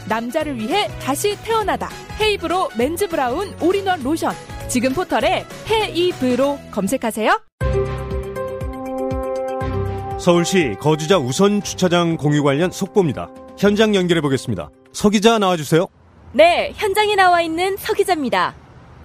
남자를 위해 다시 태어나다. 헤이브로 맨즈 브라운 올인원 로션. 지금 포털에 헤이브로 검색하세요. 서울시 거주자 우선 주차장 공유 관련 속보입니다. 현장 연결해 보겠습니다. 서 기자 나와주세요. 네, 현장에 나와 있는 서 기자입니다.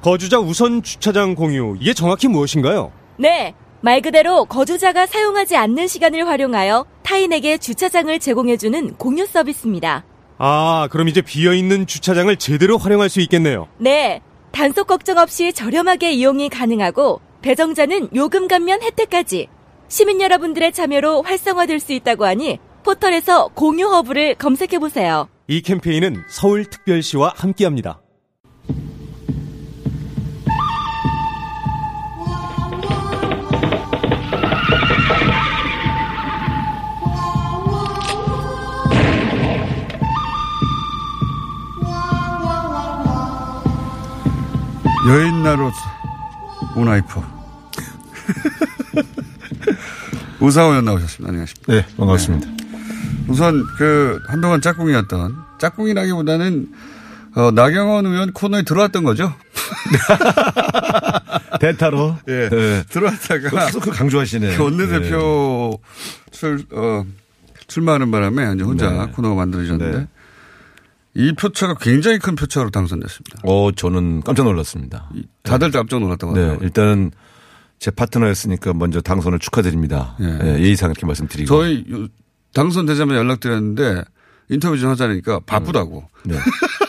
거주자 우선 주차장 공유 이게 정확히 무엇인가요? 네, 말 그대로 거주자가 사용하지 않는 시간을 활용하여 타인에게 주차장을 제공해주는 공유 서비스입니다. 아, 그럼 이제 비어 있는 주차장을 제대로 활용할 수 있겠네요. 네, 단속 걱정 없이 저렴하게 이용이 가능하고 배정자는 요금 감면 혜택까지 시민 여러분들의 참여로 활성화될 수 있다고 하니 포털에서 공유 허브를 검색해 보세요. 이 캠페인은 서울특별시와 함께합니다. 여인나로 오나이프. [laughs] 우상호 연 나오셨습니다. 안녕하십니까. 네, 반갑습니다. 네. 우선 그 한동안 짝꿍이었던 짝꿍이라기보다는 어, 나경원 의원 코너에 들어왔던 거죠. [laughs] 대타로. [laughs] 예. 네. 들어왔다가 그 강조하시네. 그 원내 대표 출, 어, 출마하는 바람에 이제 혼자 네. 코너가 만들어졌는데 네. 이 표차가 굉장히 큰 표차로 당선됐습니다. 어, 저는 깜짝 놀랐습니다. 다들 깜짝 놀랐다고 네, 하더라고요. 일단은 제 파트너였으니까 먼저 당선을 축하드립니다. 예. 예, 예의상 이렇게 말씀드리고. 저희 요- 당선되자마자 연락드렸는데 인터뷰 좀 하자니까 바쁘다고. 네. [laughs]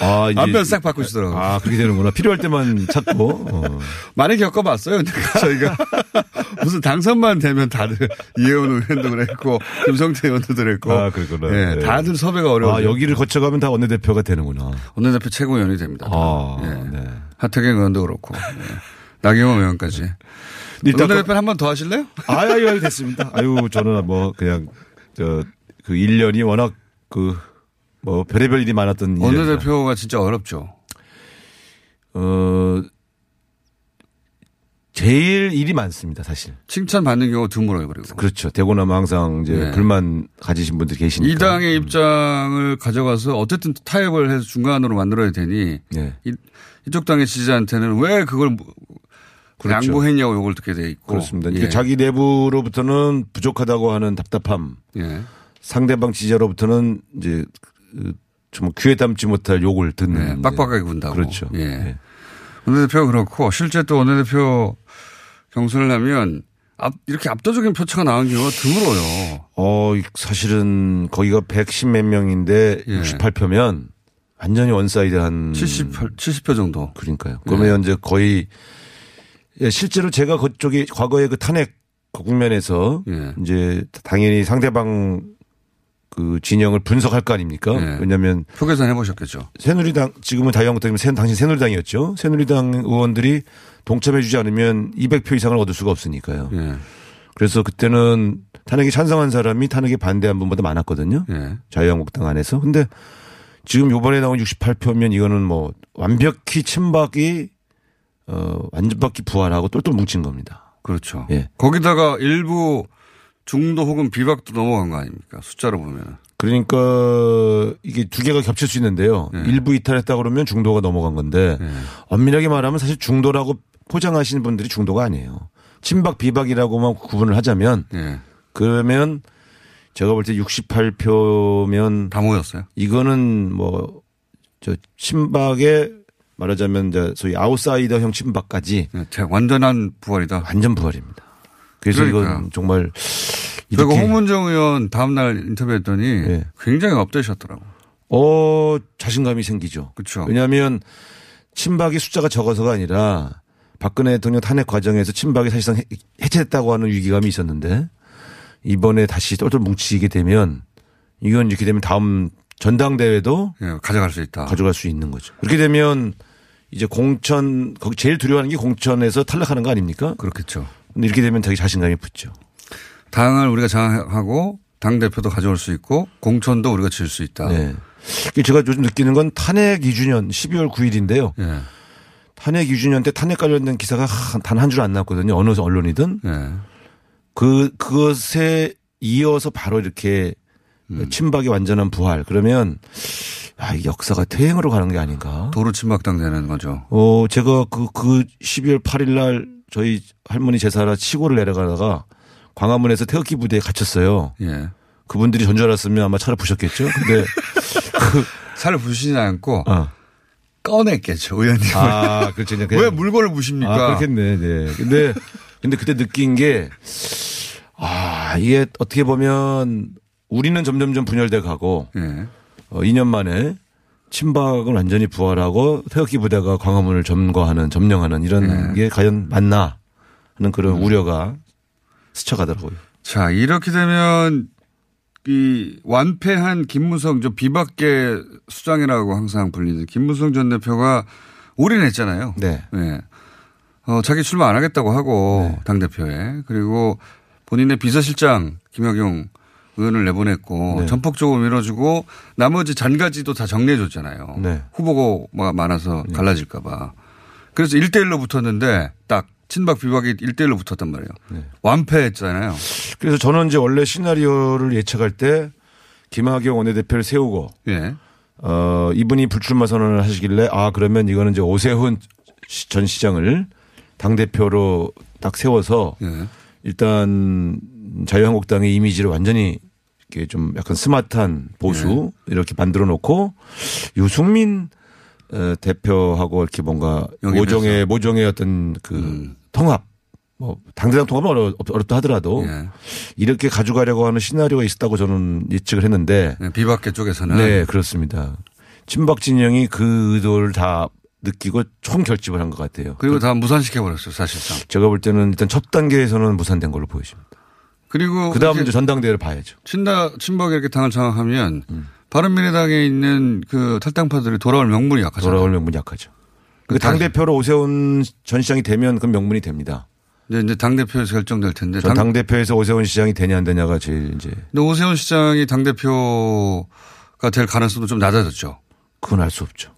아, 안면 싹 바꾸시더라고요. 아, 그렇게 되는구나. 필요할 때만 찾고. 어. [laughs] 많이 겪어봤어요. [laughs] 저희가 [laughs] 무슨 당선만 되면 다들 이혜원 의원도 그랬고 김성태 의원도 그랬고. 아, 그렇구나. 예, 네. 다들 섭외가 어려워요. 아, 여기를 거쳐가면 다 원내대표가 되는구나. 원내대표 최고위원이 됩니다. 아, 예. 네. 하태경 의원도 그렇고. 예. 나경원 의원까지. 일단 원내대표 한번 더 하실래요? 아유, 아유, 아유, 됐습니다. 아유, 저는 뭐, 그냥, 저, 그 1년이 워낙 그, 뭐, 별의별 일이 많았던. 일이라. 원내 대표가 진짜 어렵죠. 어, 제일 일이 많습니다, 사실. 칭찬 받는 경우가 드물어요, 그리고. 그렇죠. 되고 나면 항상 이제 네. 불만 가지신 분들이 계시니까. 이 당의 입장을 가져가서 어쨌든 타협을 해서 중간으로 만들어야 되니 네. 이, 이쪽 당의 지지자한테는 왜 그걸 뭐 그렇죠. 양보했냐고 욕을 듣게 돼 있고. 그렇습니다. 예. 자기 내부로부터는 부족하다고 하는 답답함. 예. 상대방 지지자로부터는 이제 그 좀 귀에 담지 못할 욕을 듣는. 네, 빡빡하게 군다고. 그렇죠. 예. 네. 원내대표가 그렇고 실제 또 원내대표 경선을 하면 앞, 이렇게 압도적인 표차가 나온 경우가 드물어요. 어, 사실은 거기가 110 몇 명인데 예. 68표면 완전히 one side 한 78, 70표 정도. 그러니까요. 그러면 이제 거의 예, 실제로 제가 그쪽이 과거에 그 탄핵 그 국면에서 예. 이제 당연히 상대방 그 진영을 분석할 거 아닙니까? 예. 왜냐하면 표계산 해보셨겠죠. 새누리당 지금은 자유한국당이면 새- 당시 새누리당이었죠. 새누리당 의원들이 동참해주지 않으면 200표 이상을 얻을 수가 없으니까요. 예. 그래서 그때는 탄핵에 찬성한 사람이 탄핵에 반대한 분보다 많았거든요. 예. 자유한국당 안에서. 근데 지금 요번에 나온 68표면 이거는 뭐 완벽히 친박이 어 완전박히 부활하고 똘똘 뭉친 겁니다. 그렇죠. 예. 거기다가 일부 중도 혹은 비박도 넘어간 거 아닙니까? 숫자로 보면. 그러니까 이게 두 개가 겹칠 수 있는데요. 네. 일부 이탈했다 그러면 중도가 넘어간 건데 엄밀하게 말하면 사실 중도라고 포장하시는 분들이 중도가 아니에요. 친박 비박이라고만 구분을 하자면 예. 그러면 제가 볼 때 68표면 다 모였어요. 이거는 뭐 저 친박의 말하자면 이제 소위 아웃사이더형 친박까지 완전한 부활이다. 완전 부활입니다. 그래서 그러니까요. 이건 정말 그리고 홍문정 의원 다음날 인터뷰했더니 굉장히 업되셨더라고. 어, 자신감이 생기죠. 그렇죠. 왜냐하면 친박이 숫자가 적어서가 아니라 박근혜 대통령 탄핵 과정에서 친박이 사실상 해- 해체했다고 하는 위기감이 있었는데 이번에 다시 똘똘 뭉치게 되면 이건 이렇게 되면 다음 전당대회도 가져갈 수 있다. 가져갈 수 있는 거죠. 그렇게 되면 이제 공천 거기 제일 두려워하는 게 공천에서 탈락하는 거 아닙니까? 그렇겠죠. 이렇게 되면 되게 자신감이 붙죠. 당을 우리가 장악하고 당 대표도 가져올 수 있고 공천도 우리가 질 수 있다. 네. 제가 요즘 느끼는 건 탄핵 2주년 12월 9일인데요. 예. 탄핵 2주년 때 탄핵 관련된 기사가 단 한 줄 안 나왔거든요. 어느 언론이든. 예. 그, 그것에 이어서 바로 이렇게 음. 친박의 완전한 부활. 그러면 아, 이 역사가 퇴행으로 가는 게 아닌가. 도로 친박당 되는 거죠. 어, 제가 그, 그 12월 8일 날 저희 할머니 제사라 치고를 내려가다가 광화문에서 태극기 부대에 갇혔어요. 예. 그분들이 전주 알았으면 아마 차를 부셨겠죠. 근데 [laughs] 그 차를 부시지 않고 어. 꺼냈겠죠, 의원님. 아, 그렇죠. 왜 물건을 부십니까? 아, 그렇겠네. 네. 근데, 근데 그때 느낀 게, 아, 이게 어떻게 보면 우리는 점점점 분열돼 가고, 예. 어, 2년 만에 친박은 완전히 부활하고 태극기 부대가 광화문을 점거하는, 점령하는 이런 게 과연 맞나 하는 그런 우려가 스쳐가더라고요. 자, 이렇게 되면 이 완패한 김무성 저 비박계 수장이라고 항상 불리는 김무성 전 대표가 올인했잖아요. 네. 어, 자기 출마 안 하겠다고 하고 당 대표에 그리고 본인의 비서실장 김학용 의원을 내보냈고 네. 전폭적으로 밀어주고 나머지 잔가지도 다 정리해줬잖아요. 네. 후보가 많아서 갈라질까봐. 그래서 1대1로 붙었는데 딱 친박 비박이 1대1로 붙었단 말이에요. 네. 완패했잖아요. 그래서 저는 이제 원래 시나리오를 예측할 때 김학용 원내대표를 세우고 예. 어, 이분이 불출마 선언을 하시길래 아, 그러면 이거는 이제 오세훈 시- 전 시장을 당대표로 딱 세워서 예. 일단 자유한국당의 이미지를 완전히 이렇게 좀 약간 스마트한 보수 이렇게 만들어 놓고 유승민 어, 대표하고 이렇게 뭔가 영입해서. 모종의 모종의 어떤 그 통합 뭐 당대당 통합은 어렵, 어렵다 하더라도 이렇게 가져가려고 하는 시나리오가 있었다고 저는 예측을 했는데 네, 비박계 쪽에서는 네 그렇습니다. 친박 진영이 그 의도를 다 느끼고 총 결집을 한 것 같아요. 그리고 다 무산시켜 버렸어요, 사실상. 제가 볼 때는 일단 첫 단계에서는 무산된 걸로 보여집니다. 그리고 그 다음 이렇게 이제 전당대회를 봐야죠. 친다 친박이 이렇게 당을 장악하면 음. 바른미래당에 있는 그 탈당파들이 돌아올 명분이 약하죠. 돌아올 명분이 약하죠. 그 당 대표로 오세훈 전 시장이 되면 그 명분이 됩니다. 이제, 이제 당 대표에서 결정될 텐데. 전 당대표에서 오세훈 시장이 되냐 안 되냐가 제일 이제 근데 오세훈 시장이 당 대표가 될 가능성도 좀 낮아졌죠. 그건 알 수 없죠.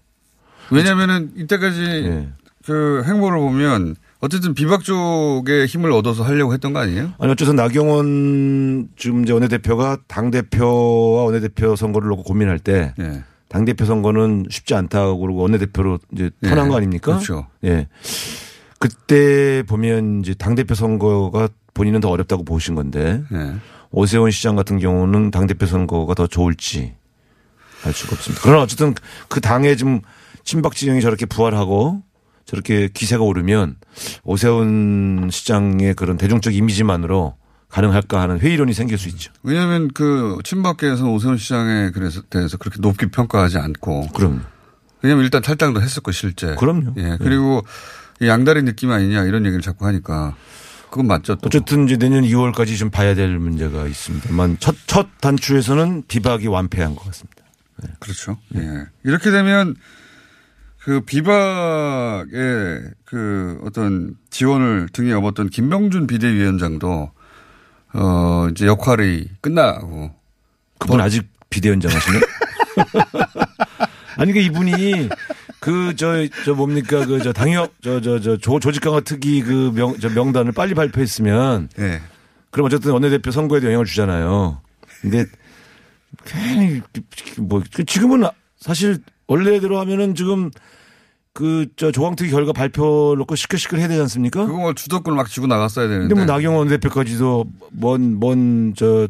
왜냐면은 이때까지 예. 그 행보를 보면 어쨌든 비박 쪽에 힘을 얻어서 하려고 했던 거 아니에요? 아니 어쨌든 나경원 지금 이제 원내대표가 당 대표와 원내대표 선거를 놓고 고민할 때 예. 당대표 선거는 쉽지 않다고 그러고 원내대표로 이제 예. 턴한 거 아닙니까? 그렇죠. 예. 그때 보면 이제 당대표 선거가 본인은 더 어렵다고 보신 건데 예. 오세훈 시장 같은 경우는 당대표 선거가 더 좋을지 알 수가 없습니다. 그러나 어쨌든 그 당에 지금 친박 진영이 저렇게 부활하고 저렇게 기세가 오르면 오세훈 시장의 그런 대중적 이미지만으로 가능할까 하는 회의론이 생길 수 있죠. 왜냐하면 그 친박계에서는 오세훈 시장에 그래서 대해서 그렇게 높게 평가하지 않고. 그럼. 왜냐하면 일단 탈당도 했었고 실제. 그럼요. 예. 그리고 이 양다리 느낌 아니냐 이런 얘기를 자꾸 하니까 그건 맞죠. 또. 어쨌든 이제 내년 2월까지 좀 봐야 될 문제가 있습니다만 첫, 첫 단추에서는 비박이 완패한 것 같습니다. 그렇죠. 예. 이렇게 되면 그 비박의 그 어떤 지원을 등에 업었던 김병준 비대위원장도 어 이제 역할이 끝나고 그분 아직 비대위원장 하시네? [laughs] 아니, 그 이분이 그, 저, 저 뭡니까, 그, 저 당협, 저, 저, 저, 조, 조직 강화 특위 그 명, 저 명단을 빨리 발표했으면. 예. 그럼 어쨌든 원내대표 선거에도 영향을 주잖아요. 근데 괜히 뭐 지금은 사실 원래대로 하면은 지금 그 저 조광특위 결과 발표 놓고 시끌시끌 해야 되지 않습니까? 그거 뭐 주도권을 막 쥐고 나갔어야 되는데. 근데 뭐 나경원 원내대표까지도 뭔뭔저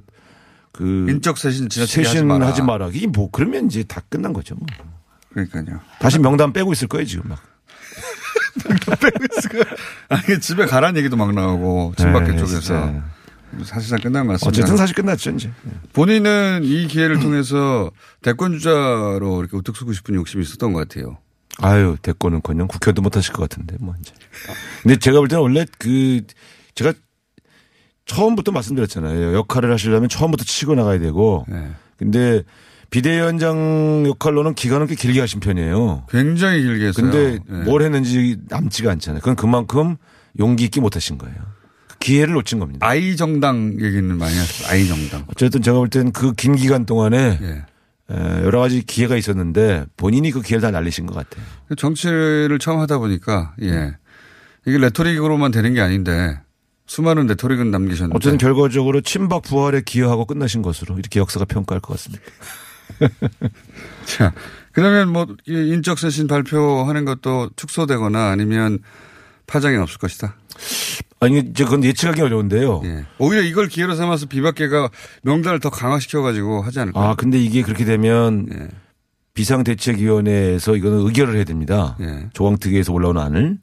그 인적 쇄신 지나치게 하지 마라. 하지 마라. 이게 뭐 그러면 이제 다 끝난 거죠. 뭐. 그러니까요. 다시 명단 빼고 있을 거예요 지금 막. [laughs] 아니 집에 가라는 얘기도 막 나오고 친박계 네, 쪽에서 진짜. 사실상 끝난 것 같습니다. 어쨌든 사실 끝났죠 이제. 본인은 이 기회를 통해서 대권 주자로 이렇게 우뚝 서고 싶은 욕심이 있었던 것 같아요. 아유 대권은 커녕 국회도 못 하실 것 같은데 뭐 이제. 근데 제가 볼 때는 원래 그 제가 처음부터 말씀드렸잖아요. 역할을 하시려면 처음부터 치고 나가야 되고. 네. 근데 비대위원장 역할로는 기간은 꽤 길게 하신 편이에요. 굉장히 길게 했어요. 근데 네. 뭘 했는지 남지가 않잖아요. 그건 그만큼 용기 있게 못 하신 거예요. 기회를 놓친 겁니다. 아이 정당 얘기는 많이 했어요. 아이 정당. 어쨌든 제가 볼 때는 그 긴 기간 동안에 예. 에, 여러 가지 기회가 있었는데 본인이 그 기회를 다 날리신 것 같아요. 정치를 처음 하다 보니까 예. 이게 레토릭으로만 되는 게 아닌데 수많은 레토릭은 남기셨는데 어쨌든 결과적으로 친박 부활에 기여하고 끝나신 것으로 이렇게 역사가 평가할 것 같습니다. [laughs] 자, 그러면 뭐이 인적 쇄신 발표하는 것도 축소되거나 아니면 파장이 없을 것이다. 아니 이제 그건 예측하기 어려운데요. 예. 오히려 이걸 기회로 삼아서 비박계가 명단을 더 강화시켜 가지고 하지 않을까? 아 근데 이게 그렇게 되면 예. 비상대책위원회에서 이거는 의결을 해야 됩니다. 예. 조강특위에서 올라오는 안을.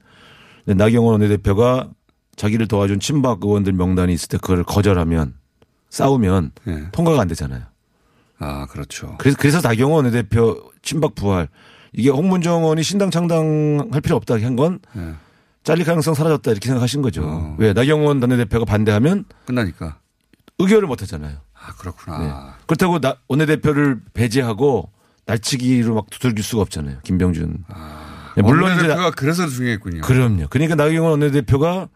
나경원 원내대표가 자기를 도와준 친박 의원들 명단이 있을 때 그걸 거절하면 싸우면 예. 통과가 안 되잖아요. 아 그렇죠. 그래서 그래서 나경원 원내대표 친박 부활 이게 홍문정 의원이 신당 창당할 필요 없다 한건 예. 잘릴 가능성 사라졌다 이렇게 생각하신 거죠. 어. 왜 나경원 원내대표가 반대하면 끝나니까. 의결을 못 하잖아요. 아 그렇구나. 네. 그렇다고 나, 원내대표를 배제하고 날치기로 막 두들길 수가 없잖아요. 김병준. 네, 물론 이제 원내대표가 그래서 중요했군요. 그럼요. 그러니까 나경원 원내대표가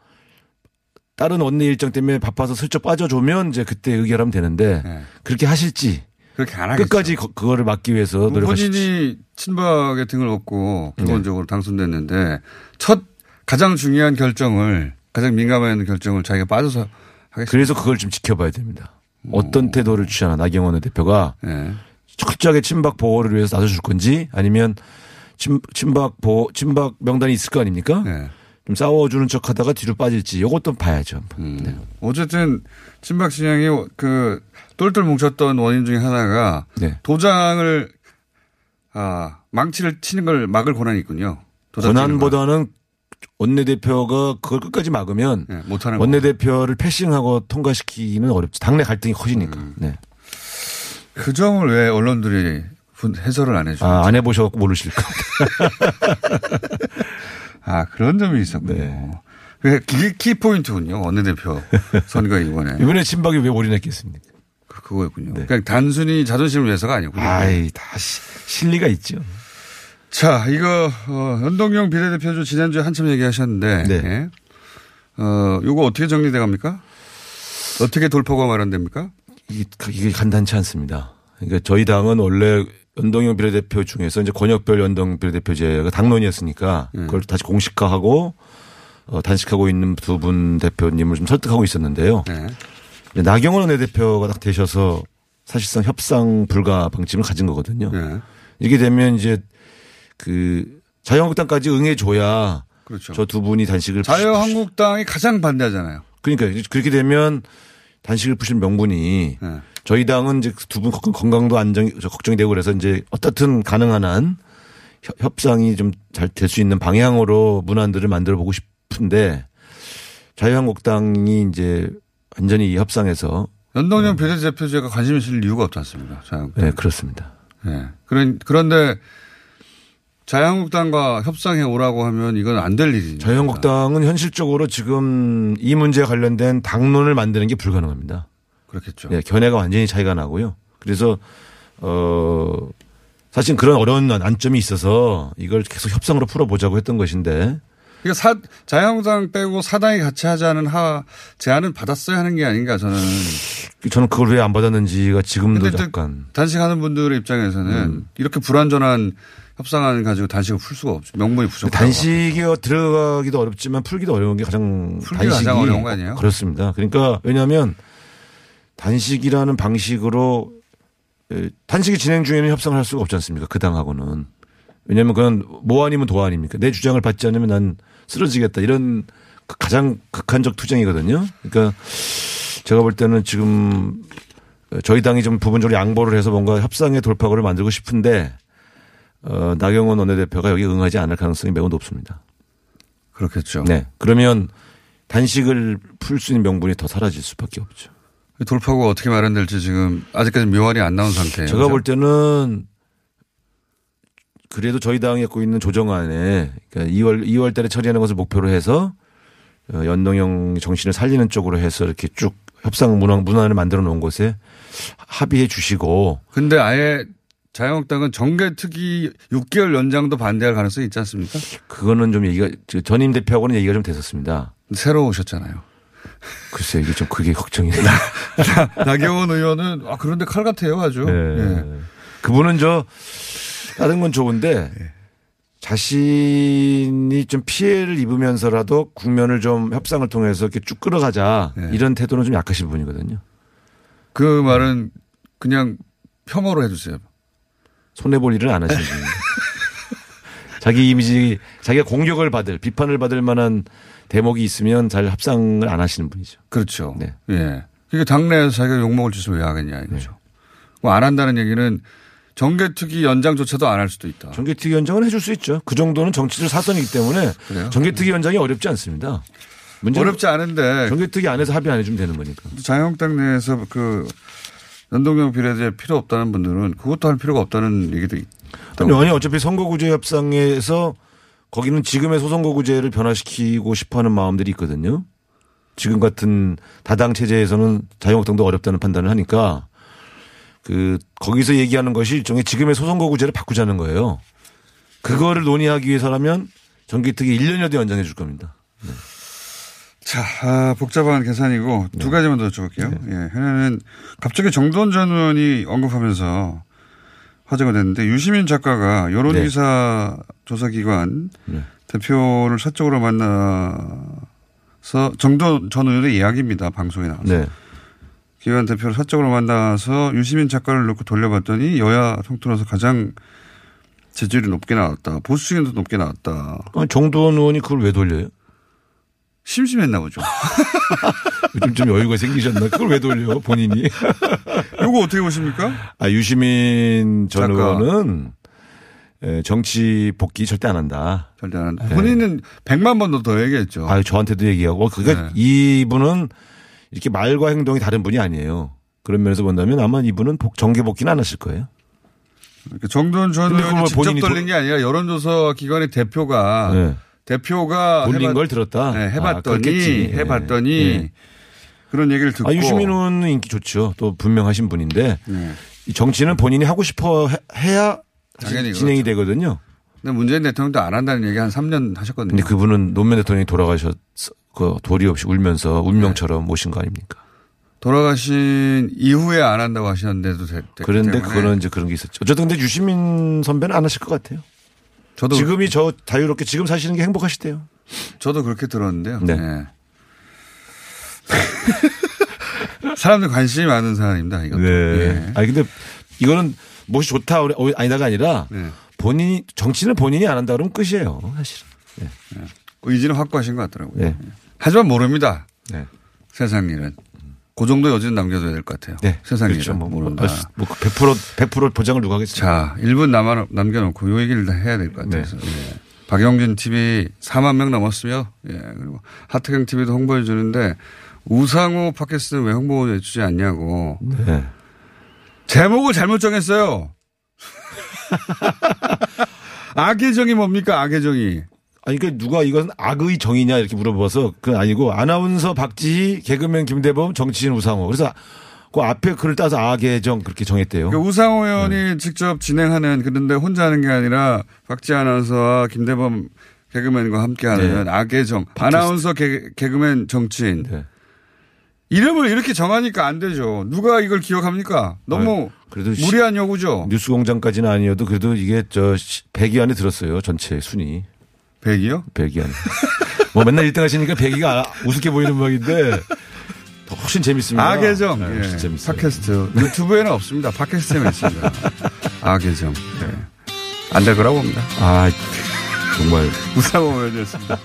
다른 원내 일정 때문에 바빠서 슬쩍 빠져주면 이제 그때 의결하면 되는데 네. 그렇게 하실지 그렇게 안 하겠죠. 끝까지 거- 그거를 막기 위해서 노력하실지. 본인이 친박의 등을 얻고 기본적으로 당선됐는데 첫 가장 중요한 결정을 가장 민감한 결정을 자기가 빠져서 하겠습니다. 그래서 그걸 좀 지켜봐야 됩니다. 어떤 태도를 취하나 나경원 대표가 네. 철저하게 친박 보호를 위해서 나서줄 건지 아니면 친, 친박 보호, 친박 명단이 있을 거 아닙니까? 네. 좀 싸워주는 척 하다가 뒤로 빠질지 이것도 봐야죠. 음. 네. 어쨌든 친박 진영이 그 똘똘 뭉쳤던 원인 중에 하나가 네. 도장을 아 망치를 치는 걸 막을 권한이 있군요. 권한보다는 원내대표가 그걸 끝까지 막으면 네, 못하는 거. 원내대표를 패싱하고 통과시키기는 어렵지. 당내 갈등이 커지니까. 음. 네. 그 점을 왜 언론들이 분- 해설을 안 해주죠? 아, 안 해보셔갖고 모르실 거. [laughs] 아, 그런 점이 있었군요. 네. 그게 키, 키 포인트군요. 원내대표 선거 이번에. [laughs] 이번에 친박이 왜 올인했겠습니까? 그, 그거였군요. 그냥 단순히 자존심을 위해서가 아니었군요. 아이, 다 시- 실리가 있죠. 자, 이거, 어, 연동형 비례대표주 지난주에 한참 얘기하셨는데. 네. 예. 어, 요거 어떻게 정리돼 갑니까? 어떻게 돌파가 마련됩니까? 이게, 이게 간단치 않습니다. 그러니까 저희 당은 원래 연동형 비례대표 중에서 이제 권역별 연동 비례대표제가 당론이었으니까 네. 그걸 다시 공식화하고 어, 단식하고 있는 두 분 대표님을 좀 설득하고 있었는데요. 네. 나경원 원내대표가 딱 되셔서 사실상 협상 불가 방침을 가진 거거든요. 네. 이렇게 되면 이제 그 자유한국당까지 응해줘야 그렇죠. 저 두 분이 단식을 자유한국당이 가장 반대하잖아요. 그러니까 그렇게 되면 단식을 푸실 명분이 네. 저희 당은 이제 두 분 건강도 안정 저 걱정이 되고 그래서 이제 어떻든 가능한 한 협- 협상이 좀 잘 될 수 있는 방향으로 문안들을 만들어 보고 싶은데 자유한국당이 이제 완전히 이 협상에서 연동형 비례대표제가 관심 있을 이유가 없지 않습니까? 자유한국당. 네 그렇습니다. 네. 그런, 그런데 자유한국당과 협상해 오라고 하면 이건 안 될 일이죠. 자유한국당은 현실적으로 지금 이 문제에 관련된 당론을 만드는 게 불가능합니다. 그렇겠죠. 네, 견해가 완전히 차이가 나고요. 그래서 어 사실 그런 어려운 안점이 있어서 이걸 계속 협상으로 풀어보자고 했던 것인데 그러니까 사, 자유한국당 빼고 사당이 같이 하자는 하, 제안은 받았어야 하는 게 아닌가 저는. 저는 그걸 왜 안 받았는지가 지금도 약간. 단식하는 분들의 입장에서는 음. 이렇게 불완전한 협상안 가지고 단식을 풀 수가 없죠. 명분이 부족하다. 단식이 들어가기도 어렵지만 풀기도 어려운 게 가장 풀기가 가장 어려운 거 아니에요? 그렇습니다. 그러니까 왜냐하면 단식이라는 방식으로 에, 단식이 진행 중에는 협상을 할 수가 없지 않습니까? 그 당하고는. 왜냐하면 그건 뭐 아니면 도 아닙니까? 내 주장을 받지 않으면 난 쓰러지겠다. 이런 그 가장 극한적 투쟁이거든요. 그러니까 제가 볼 때는 지금 저희 당이 좀 부분적으로 양보를 해서 뭔가 협상의 돌파구를 만들고 싶은데 어, 나경원 원내대표가 여기 응하지 않을 가능성이 매우 높습니다. 그렇겠죠. 네. 그러면 단식을 풀 수 있는 명분이 더 사라질 수밖에 없죠. 돌파구가 어떻게 마련될지 지금 아직까지 묘안이 안 나온 상태예요. 제가 볼 때는 그래도 저희 당이 갖고 있는 조정안에 그러니까 2월 2월 달에 처리하는 것을 목표로 해서 어, 연동형 정신을 살리는 쪽으로 해서 이렇게 쭉 협상 문항 문안을 만들어 놓은 곳에 합의해 주시고 근데 아예 자유한국당은 정개특위 6개월 연장도 반대할 가능성이 있지 않습니까? 그거는 좀 얘기가 저 전임 대표하고는 얘기가 좀 됐었습니다. 새로 오셨잖아요. 글쎄 이게 좀 그게 걱정이네요. [laughs] 나경원 의원은 아 그런데 칼 같아요 아주. 네. 예. 그분은 저 다른 건 좋은데 자신이 좀 피해를 입으면서라도 국면을 좀 협상을 통해서 이렇게 쭉 끌어가자 이런 태도는 좀 약하신 분이거든요. 그 말은 그냥 혐오로 해주세요. 손해볼 일을 안 하시는 분입니다. [laughs] 자기 이미지, 자기가 공격을 받을, 비판을 받을 만한 대목이 있으면 잘 협상을 안 하시는 분이죠. 그렇죠. 네. 예. 그러니까 당내에서 자기가 욕먹을 짓을 왜 하겠냐 이거죠. 뭐안 한다는 얘기는 정개특위 연장조차도 안 할 수도 있다. 정개특위 연장은 해줄 수 있죠. 그 정도는 정치적 사선이기 때문에 정개특위 연장이 어렵지 않습니다. 문제는 어렵지 않은데 정개특위 안에서 합의 안 해주면 되는 거니까. 자유한국당 내에서 그 연동형 비례제 필요 없다는 분들은 그것도 할 필요가 없다는 얘기도 있다고. 아니, 아니 어차피 선거구제 협상에서 거기는 지금의 소선거구제를 변화시키고 싶어하는 마음들이 있거든요. 지금 같은 다당 체제에서는 자유한국당도 어렵다는 판단을 하니까 그 거기서 얘기하는 것이 일종의 지금의 소선거구제를 바꾸자는 거예요. 그거를 논의하기 위해서라면 정기특위 1년여도 연장해 줄 겁니다. 자, 아, 복잡한 계산이고 두 가지만 더 여쭤볼게요. 예. 하나는 갑자기 정돈 전 의원이 언급하면서 화제가 됐는데 유시민 작가가 여론기사 조사기관 대표를 사적으로 만나서 정돈 전 의원의 이야기입니다. 방송에 나와서. 네. 기관 대표를 사적으로 만나서 유시민 작가를 놓고 돌려봤더니 여야 통틀어서 가장 재질이 높게 나왔다. 보수 측에도 높게 나왔다. 아니, 정도원 의원이 그걸 왜 돌려요? 심심했나 보죠. [laughs] 요즘 좀 여유가 생기셨나? 그걸 왜 돌려, 본인이? [laughs] 요거 어떻게 보십니까? 아, 유시민 전 작가. 의원은 에, 정치 복귀 절대 안 한다. 절대 안 한다. 본인은 100만 번도 더 얘기했죠. 아, 저한테도 얘기하고 그러니까 네. 이분은 이렇게 말과 행동이 다른 분이 아니에요. 그런 면에서 본다면 아마 이분은 복, 정계 복귀는 안 하실 거예요. 그러니까 정돈 전 의원이 직접 돌린 게 아니라 여론조사 기관의 대표가 네. 대표가 돌린 해봤- 걸 들었다. 네, 아, 해봤더니. 네. 해봤더니 네. 그런 얘기를 듣고 아, 유시민 의원은 인기 좋죠. 또 분명하신 분인데 네. 이 정치는 본인이 하고 싶어 해- 해야 당연히 진행이 되거든요. 근데 문재인 대통령도 안 한다는 얘기 한 3년 하셨거든요. 근데 그분은 노무현 대통령이 돌아가셨 그 도리 없이 울면서 운명처럼 모신 거 아닙니까? 돌아가신 이후에 안 한다고 하시는데도 되, 됐기 그런데 그거는 이제 그런 게 있었죠. 어쨌든 근데 유시민 선배는 안 하실 것 같아요. 저도 지금이 저 자유롭게 지금 사시는 게 행복하시대요. 저도 그렇게 들었는데요. 네. 네. [laughs] 사람들 관심이 많은 사람입니다. 이것도. 예. 아니 근데 이거는 무엇이 좋다 어, 아니다가 아니라 네. 본인이 정치는 본인이 안 한다 그러면 끝이에요. 사실은. 네. 의지는 확고하신 것 같더라고요. 네. 하지만 모릅니다. 네. 세상 일은. 그 정도 여지는 남겨둬야 될 것 같아요. 네. 세상 그렇죠. 뭐, 모른다. 알 수- 뭐100% 100% 보장을 누가 하겠습니까? 자, 1분 남아, 남겨놓고 요 얘기를 다 해야 될 것 같아서. 네. 예. 박영진 TV 4만 명 넘었으며, 예. 그리고 하트경 TV도 홍보해 주는데, 우상호 팟캐스트는 왜 홍보해 주지 않냐고. 네. 제목을 잘못 정했어요. [laughs] 악의 정이 뭡니까? 악의 정이. 아니 그러니까 누가 이건 악의 정이냐 이렇게 물어봐서 그건 아니고 아나운서 박지희 개그맨 김대범 정치인 우상호 그래서 그 앞에 글을 따서 악의 정 그렇게 정했대요. 그러니까 우상호 의원이 네. 직접 진행하는 그런데 혼자 하는 게 아니라 박지 아나운서와 김대범 개그맨과 함께하는 네. 악의 정 아나운서 개, 개그맨 정치인 이름을 이렇게 정하니까 안 되죠. 누가 이걸 기억합니까? 너무 아, 그래도 시- 무리한 요구죠. 뉴스공장까지는 아니어도 그래도 이게 저 100위 안에 들었어요. 전체 순위. 100위요? 100위 안에. 뭐 맨날 1등 하시니까 100위가 우습게 보이는 더 훨씬 재밌습니다. 악의정. 네, 예. 훨씬 재밌어요. 팟캐스트. 유튜브에는 없습니다. 팟캐스트에만 있습니다. 악의정. 네. 안 될 거라고 봅니다. 아, 정말. [laughs] 우상호 의원이었습니다.